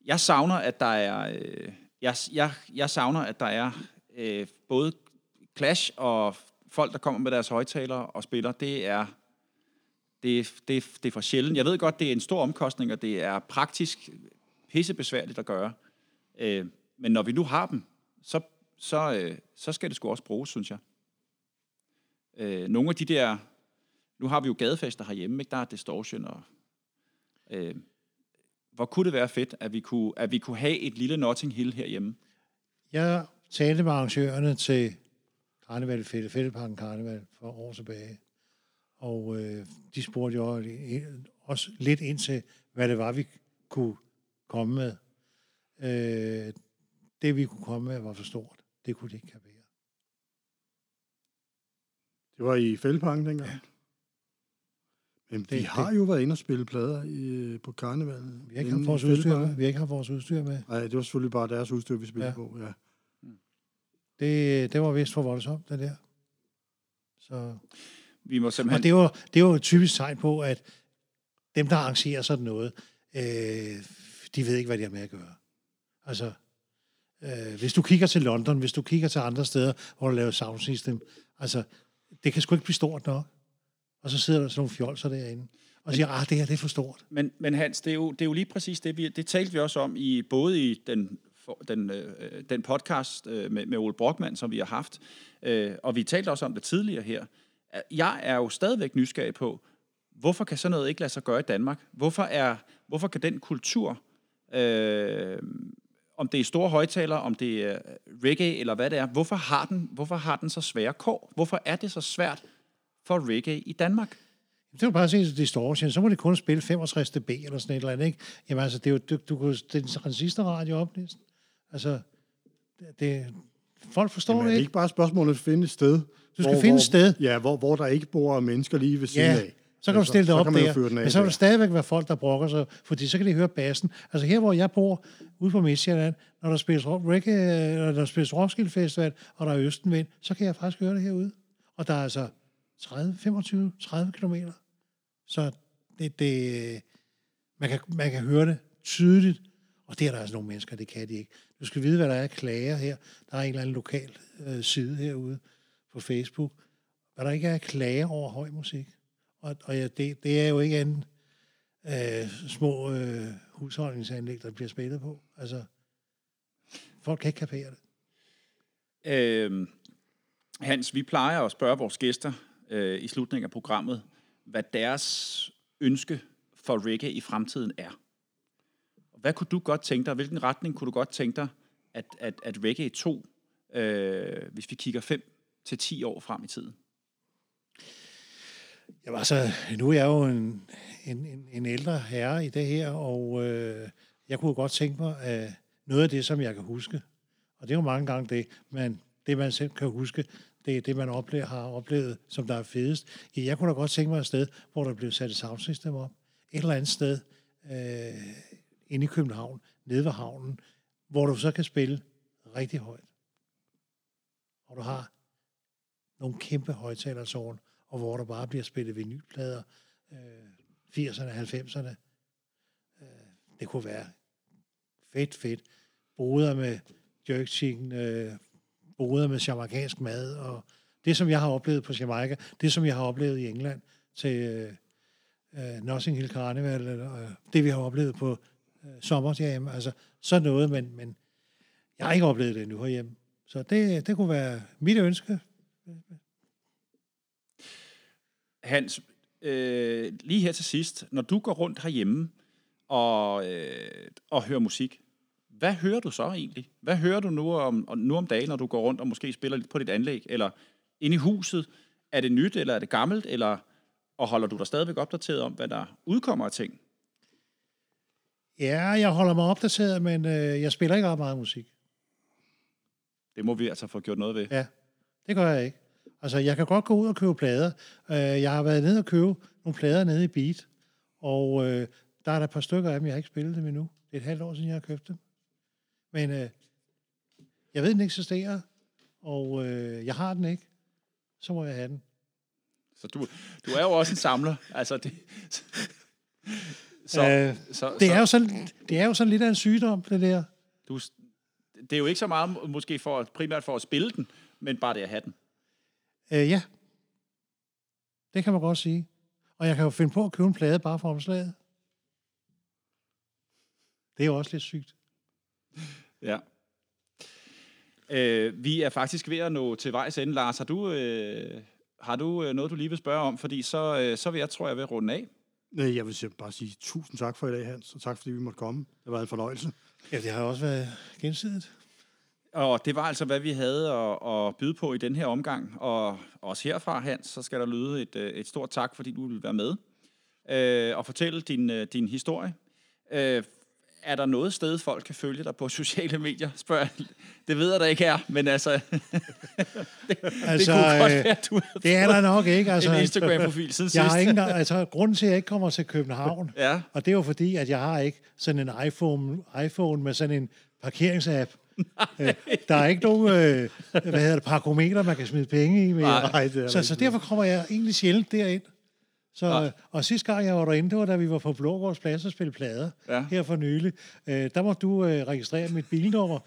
jeg savner, at der er... Øh, jeg, jeg, jeg savner, at der er øh, både Clash og folk, der kommer med deres højtalere og spiller. Det er... Det, det, det er for sjældent. Jeg ved godt, det er en stor omkostning, og det er praktisk pissebesværligt at gøre. Øh, men når vi nu har dem, så, så, øh, så skal det sgu også bruges, synes jeg. Øh, nogle af de der... Nu har vi jo gadefester herhjemme, ikke? Der er distortion og... Øh, hvor kunne det være fedt, at vi kunne, at vi kunne have et lille Notting Hill herhjemme? Jeg talte med arrangørerne til Karneval, Fælde, Fældeparken Karneval for år tilbage. Og øh, de spurgte jo også lidt ind til, hvad det var, vi kunne komme med. Øh, det, vi kunne komme med, var for stort. Det kunne de ikke kapere. Det var i Fældeparken dengang. Ja. Men vi Det- har jo været inde og spille plader i, på karnevalen. Vi har ikke haft vores udstyr med. Vi har ikke haft vores udstyr med. Nej, det var selvfølgelig bare deres udstyr, vi spillede Ja. på. Ja. Det, det var vist for voldsomt, det der. Så, Vi må og simpelthen... det var, det var et typisk tegn på, at dem, der arrangerer sådan noget, øh, de ved ikke, hvad de har med at gøre. Altså, øh, hvis du kigger til London, hvis du kigger til andre steder, hvor du laver sound system, altså, det kan sgu ikke blive stort nok. Og så sidder der sådan nogle fjolser derinde, og siger, ah, det her, det er for stort. Men, men Hans, det er, jo, det er jo lige præcis det, vi, det talte vi også om, i både i den, den, øh, den podcast øh, med, med Ole Brockmann, som vi har haft, øh, og vi talte også om det tidligere her. Jeg er jo stadigvæk nysgerrig på, hvorfor kan sådan noget ikke lade sig gøre i Danmark? Hvorfor, er, hvorfor kan den kultur, øh, om det er store højtalere, om det er reggae eller hvad det er, hvorfor har den, hvorfor har den så svære kår? Hvorfor er det så svært for reggae i Danmark? Det er jo bare til distortion, så må det kun spille 65 dB eller sådan et eller andet, ikke? Jamen altså, det er jo, du, du kunne det er en transistorradio op næsten. Altså, det, folk forstår Men er det det ikke. ikke bare spørgsmålet at finde et sted? Du skal finde et sted. Ja, hvor, hvor der ikke bor mennesker lige ved siden Ja, af. Så kan du stille det op der. Men så vil der stadigvæk være folk, der brokker sig, fordi så kan de høre bassen. Altså her, hvor jeg bor, ude på Midtjylland, når der spilles rock, reggae, eller der spilles Roskilde Festival, og der er Østenvind, så kan jeg faktisk høre det herude. Og der er altså 30, 25, 30 kilometer. Så det, det, man, kan, man kan høre det tydeligt, og det er der altså nogle mennesker, det kan de ikke. Du skal vide, hvad der er klager her. Der er en eller anden lokal øh, side herude på Facebook, hvad der ikke er klager over høj musik. Og, og ja, det, det er jo ikke andet øh, små øh, husholdningsanlæg, der bliver spillet på. Altså, folk kan ikke kapere det. Øh, Hans, vi plejer at spørge vores gæster øh, i slutningen af programmet, hvad deres ønske for reggae i fremtiden er. Hvad kunne du godt tænke dig, hvilken retning kunne du godt tænke dig, at, at, at reggae 2, øh, hvis vi kigger 5 til 10 år frem i tiden? Jeg var så, nu er jeg jo en, en, en, en ældre herre i det her, og øh, jeg kunne godt tænke mig, at noget af det, som jeg kan huske, og det er jo mange gange det, men det man selv kan huske, det er det, man oplever, har oplevet, som der er fedest. Jeg kunne da godt tænke mig et sted, hvor der blev sat et soundsystem op. Et eller andet sted øh, inde i København, nede ved havnen, hvor du så kan spille rigtig højt. Og du har nogle kæmpe højtalertårn, og hvor der bare bliver spillet vinylplader, øh, 80'erne, 90'erne. Øh, det kunne være fedt, fedt. Boder med jerk chicken, øh, boder med jamaikansk mad, og det, som jeg har oplevet på Jamaica, det, som jeg har oplevet i England til øh, øh, Notting Hill Carnival, eller øh, det, vi har oplevet på øh, sommerjam, altså sådan noget, men, men jeg har ikke oplevet det endnu herhjemme. Så det, det kunne være mit ønske. Hans, øh, lige her til sidst, når du går rundt herhjemme og, øh, og hører musik, hvad hører du så egentlig? Hvad hører du nu om, nu om dagen, når du går rundt og måske spiller lidt på dit anlæg? Eller inde i huset? Er det nyt, eller er det gammelt? Eller, og holder du dig stadigvæk opdateret om, hvad der udkommer af ting? Ja, jeg holder mig opdateret, men øh, jeg spiller ikke ret meget musik. Det må vi altså få gjort noget ved. Ja, det gør jeg ikke. Altså, jeg kan godt gå ud og købe plader. Øh, jeg har været nede og købe nogle plader nede i Beat, og øh, der er der et par stykker af dem, jeg har ikke spillet dem endnu. Det er et halvt år siden, jeg har købt dem. Men øh, jeg ved, den eksisterer, og øh, jeg har den ikke. Så må jeg have den. Så du, du er jo også en samler. Altså, det, så, øh, så, det, er jo sådan, det er jo sådan lidt af en sygdom, det der. Du, det er jo ikke så meget måske for, primært for at spille den, men bare det at have den. Øh, ja. Det kan man godt sige. Og jeg kan jo finde på at købe en plade bare for omslaget. Det er jo også lidt sygt. Ja. Øh, vi er faktisk ved at nå til vejs ende. Lars, har du, øh, har du øh, noget, du lige vil spørge om? Fordi så, øh, så vil jeg, tror jeg, vil runde af. Nej, jeg vil bare sige tusind tak for i dag, Hans, og tak fordi vi måtte komme. Det været en fornøjelse. Ja, det har også været gensidigt. Og det var altså, hvad vi havde at, at byde på i den her omgang. Og også herfra, Hans, så skal der lyde et, øh, et stort tak, fordi du vil være med øh, og fortælle din, øh, din historie. Øh, er der noget sted, folk kan følge dig på (laughs) sociale medier? Spørg. Det ved jeg da ikke er, men altså... (laughs) det, altså, det kunne godt øh, være, du Det er der nok ikke. Altså, en Instagram-profil siden jeg sidst. Har ikke, altså, grunden til, at jeg ikke kommer til København, ja. og det er jo fordi, at jeg har ikke sådan en iPhone, iPhone med sådan en parkeringsapp. (laughs) Øh, der er ikke nogen øh, hvad hedder det, parkometer, man kan smide penge i. Med. Nej, det så, så derfor kommer jeg egentlig sjældent derind. Så, og sidste gang, jeg var derinde, det var da vi var på Blågårds Plads og spille plader, ja. her for nylig. Øh, der må du øh, registrere mit bilnummer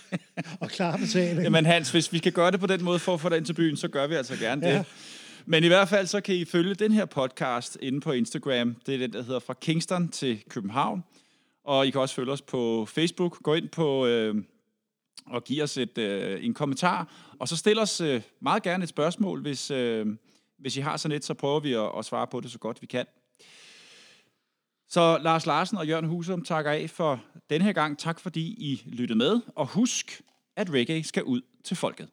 (laughs) og klar betaling. Jamen Hans, hvis vi kan gøre det på den måde for at få dig ind til byen, så gør vi altså gerne ja. det. Men i hvert fald, så kan I følge den her podcast inde på Instagram. Det er den, der hedder Fra Kingston til København. Og I kan også følge os på Facebook. Gå ind på... Øh, og give os et, øh, en kommentar, og så stil os øh, meget gerne et spørgsmål, hvis, øh, hvis I har sådan et, så prøver vi at, at svare på det så godt vi kan. Så Lars Larsen og Jørgen Husum takker af for den her gang. Tak fordi I lyttede med, og husk, at reggae skal ud til folket.